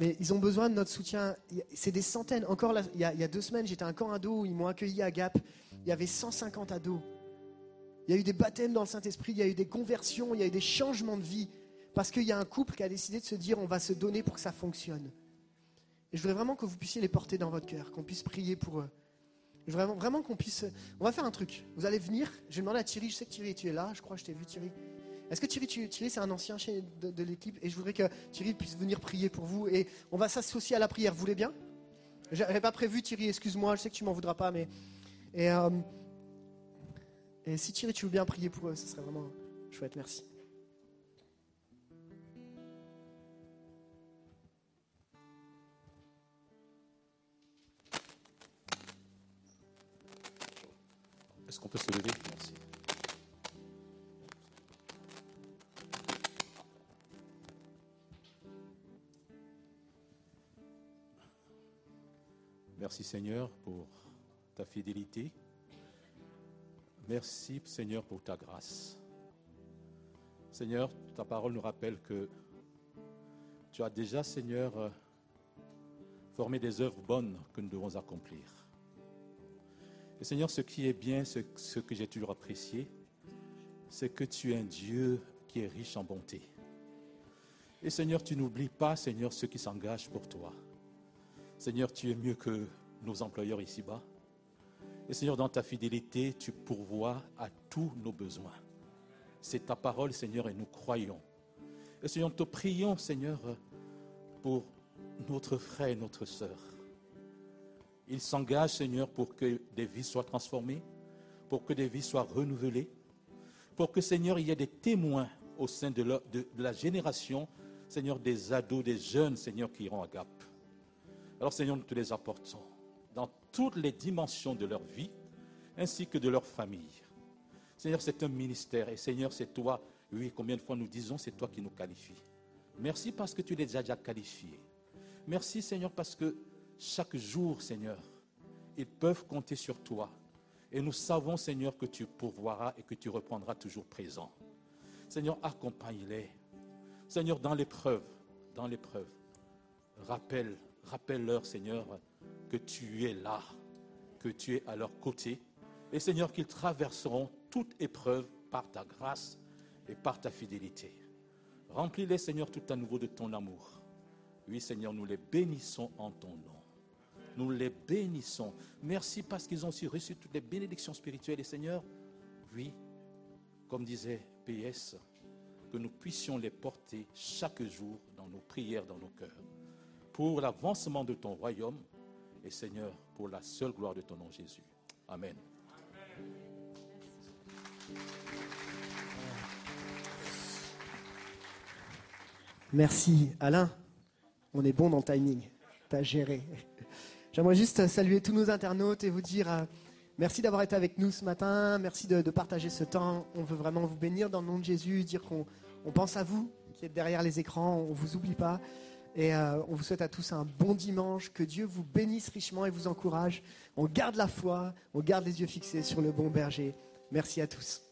ils ont besoin de notre soutien. C'est des centaines. Encore, il, y a, il y a deux semaines, j'étais à un camp ado où ils m'ont accueilli à Gap. Il y avait 150 ados. Il y a eu des baptêmes dans le Saint-Esprit, il y a eu des conversions, il y a eu des changements de vie. Parce qu'il y a un couple qui a décidé de se dire on va se donner pour que ça fonctionne. Et je voudrais vraiment que vous puissiez les porter dans votre cœur, qu'on puisse prier pour eux. Vraiment, vraiment qu'on puisse. On va faire un truc. Vous allez venir. Je vais demander à Thierry. Je sais que Thierry, tu es là. Je crois que je t'ai vu, Thierry. Est-ce que Thierry, tu- Thierry c'est un ancien de l'équipe et je voudrais que Thierry puisse venir prier pour vous et on va s'associer à la prière. Vous voulez bien? J'avais pas prévu, Thierry. Excuse-moi. Je sais que tu m'en voudras pas, mais et, euh, et si Thierry, tu veux bien prier pour eux, ce serait vraiment chouette. Merci. Qu'on peut se lever Merci. Merci Seigneur pour ta fidélité. Merci Seigneur pour ta grâce. Seigneur, ta parole nous rappelle que tu as déjà Seigneur euh, formé des œuvres bonnes que nous devons accomplir. Et Seigneur, ce qui est bien, ce, que j'ai toujours apprécié, c'est que tu es un Dieu qui est riche en bonté. Et Seigneur, tu n'oublies pas, Seigneur, ceux qui s'engagent pour toi. Seigneur, tu es mieux que nos employeurs ici-bas. Et Seigneur, dans ta fidélité, tu pourvois à tous nos besoins. C'est ta parole, Seigneur, et nous croyons. Et Seigneur, nous te prions, Seigneur, pour notre frère et notre sœur. Il s'engage, Seigneur, pour que des vies soient transformées, pour que des vies soient renouvelées, pour que, Seigneur, il y ait des témoins au sein de, la génération, Seigneur, des ados, des jeunes, Seigneur, qui iront à Gap. Alors, Seigneur, nous te les apportons dans toutes les dimensions de leur vie, ainsi que de leur famille. Seigneur, c'est un ministère, et Seigneur, c'est toi, oui, combien de fois nous disons, c'est toi qui nous qualifies. Merci parce que tu les as déjà qualifiés. Merci, Seigneur, parce que chaque jour, Seigneur, ils peuvent compter sur toi. Et nous savons, Seigneur, que tu pourvoiras et que tu reprendras toujours présent. Seigneur, accompagne-les. Seigneur, dans l'épreuve, dans l'épreuve, rappelle, rappelle-leur, Seigneur, que tu es là, que tu es à leur côté. Et Seigneur, qu'ils traverseront toute épreuve par ta grâce et par ta fidélité. Remplis-les, Seigneur, tout à nouveau de ton amour. Oui, Seigneur, nous les bénissons en ton nom. Nous les bénissons. Merci parce qu'ils ont aussi reçu toutes les bénédictions spirituelles. Et Seigneur, oui, comme disait PS, que nous puissions les porter chaque jour dans nos prières, dans nos cœurs, pour l'avancement de ton royaume et Seigneur, pour la seule gloire de ton nom Jésus. Amen. Merci Alain. On est bon dans le timing. T'as géré. J'aimerais juste saluer tous nos internautes et vous dire euh, merci d'avoir été avec nous ce matin. Merci de, partager ce temps. On veut vraiment vous bénir dans le nom de Jésus, dire qu'on on pense à vous qui êtes derrière les écrans. On vous oublie pas. Et euh, on vous souhaite à tous un bon dimanche. Que Dieu vous bénisse richement et vous encourage. On garde la foi. On garde les yeux fixés sur le bon berger. Merci à tous.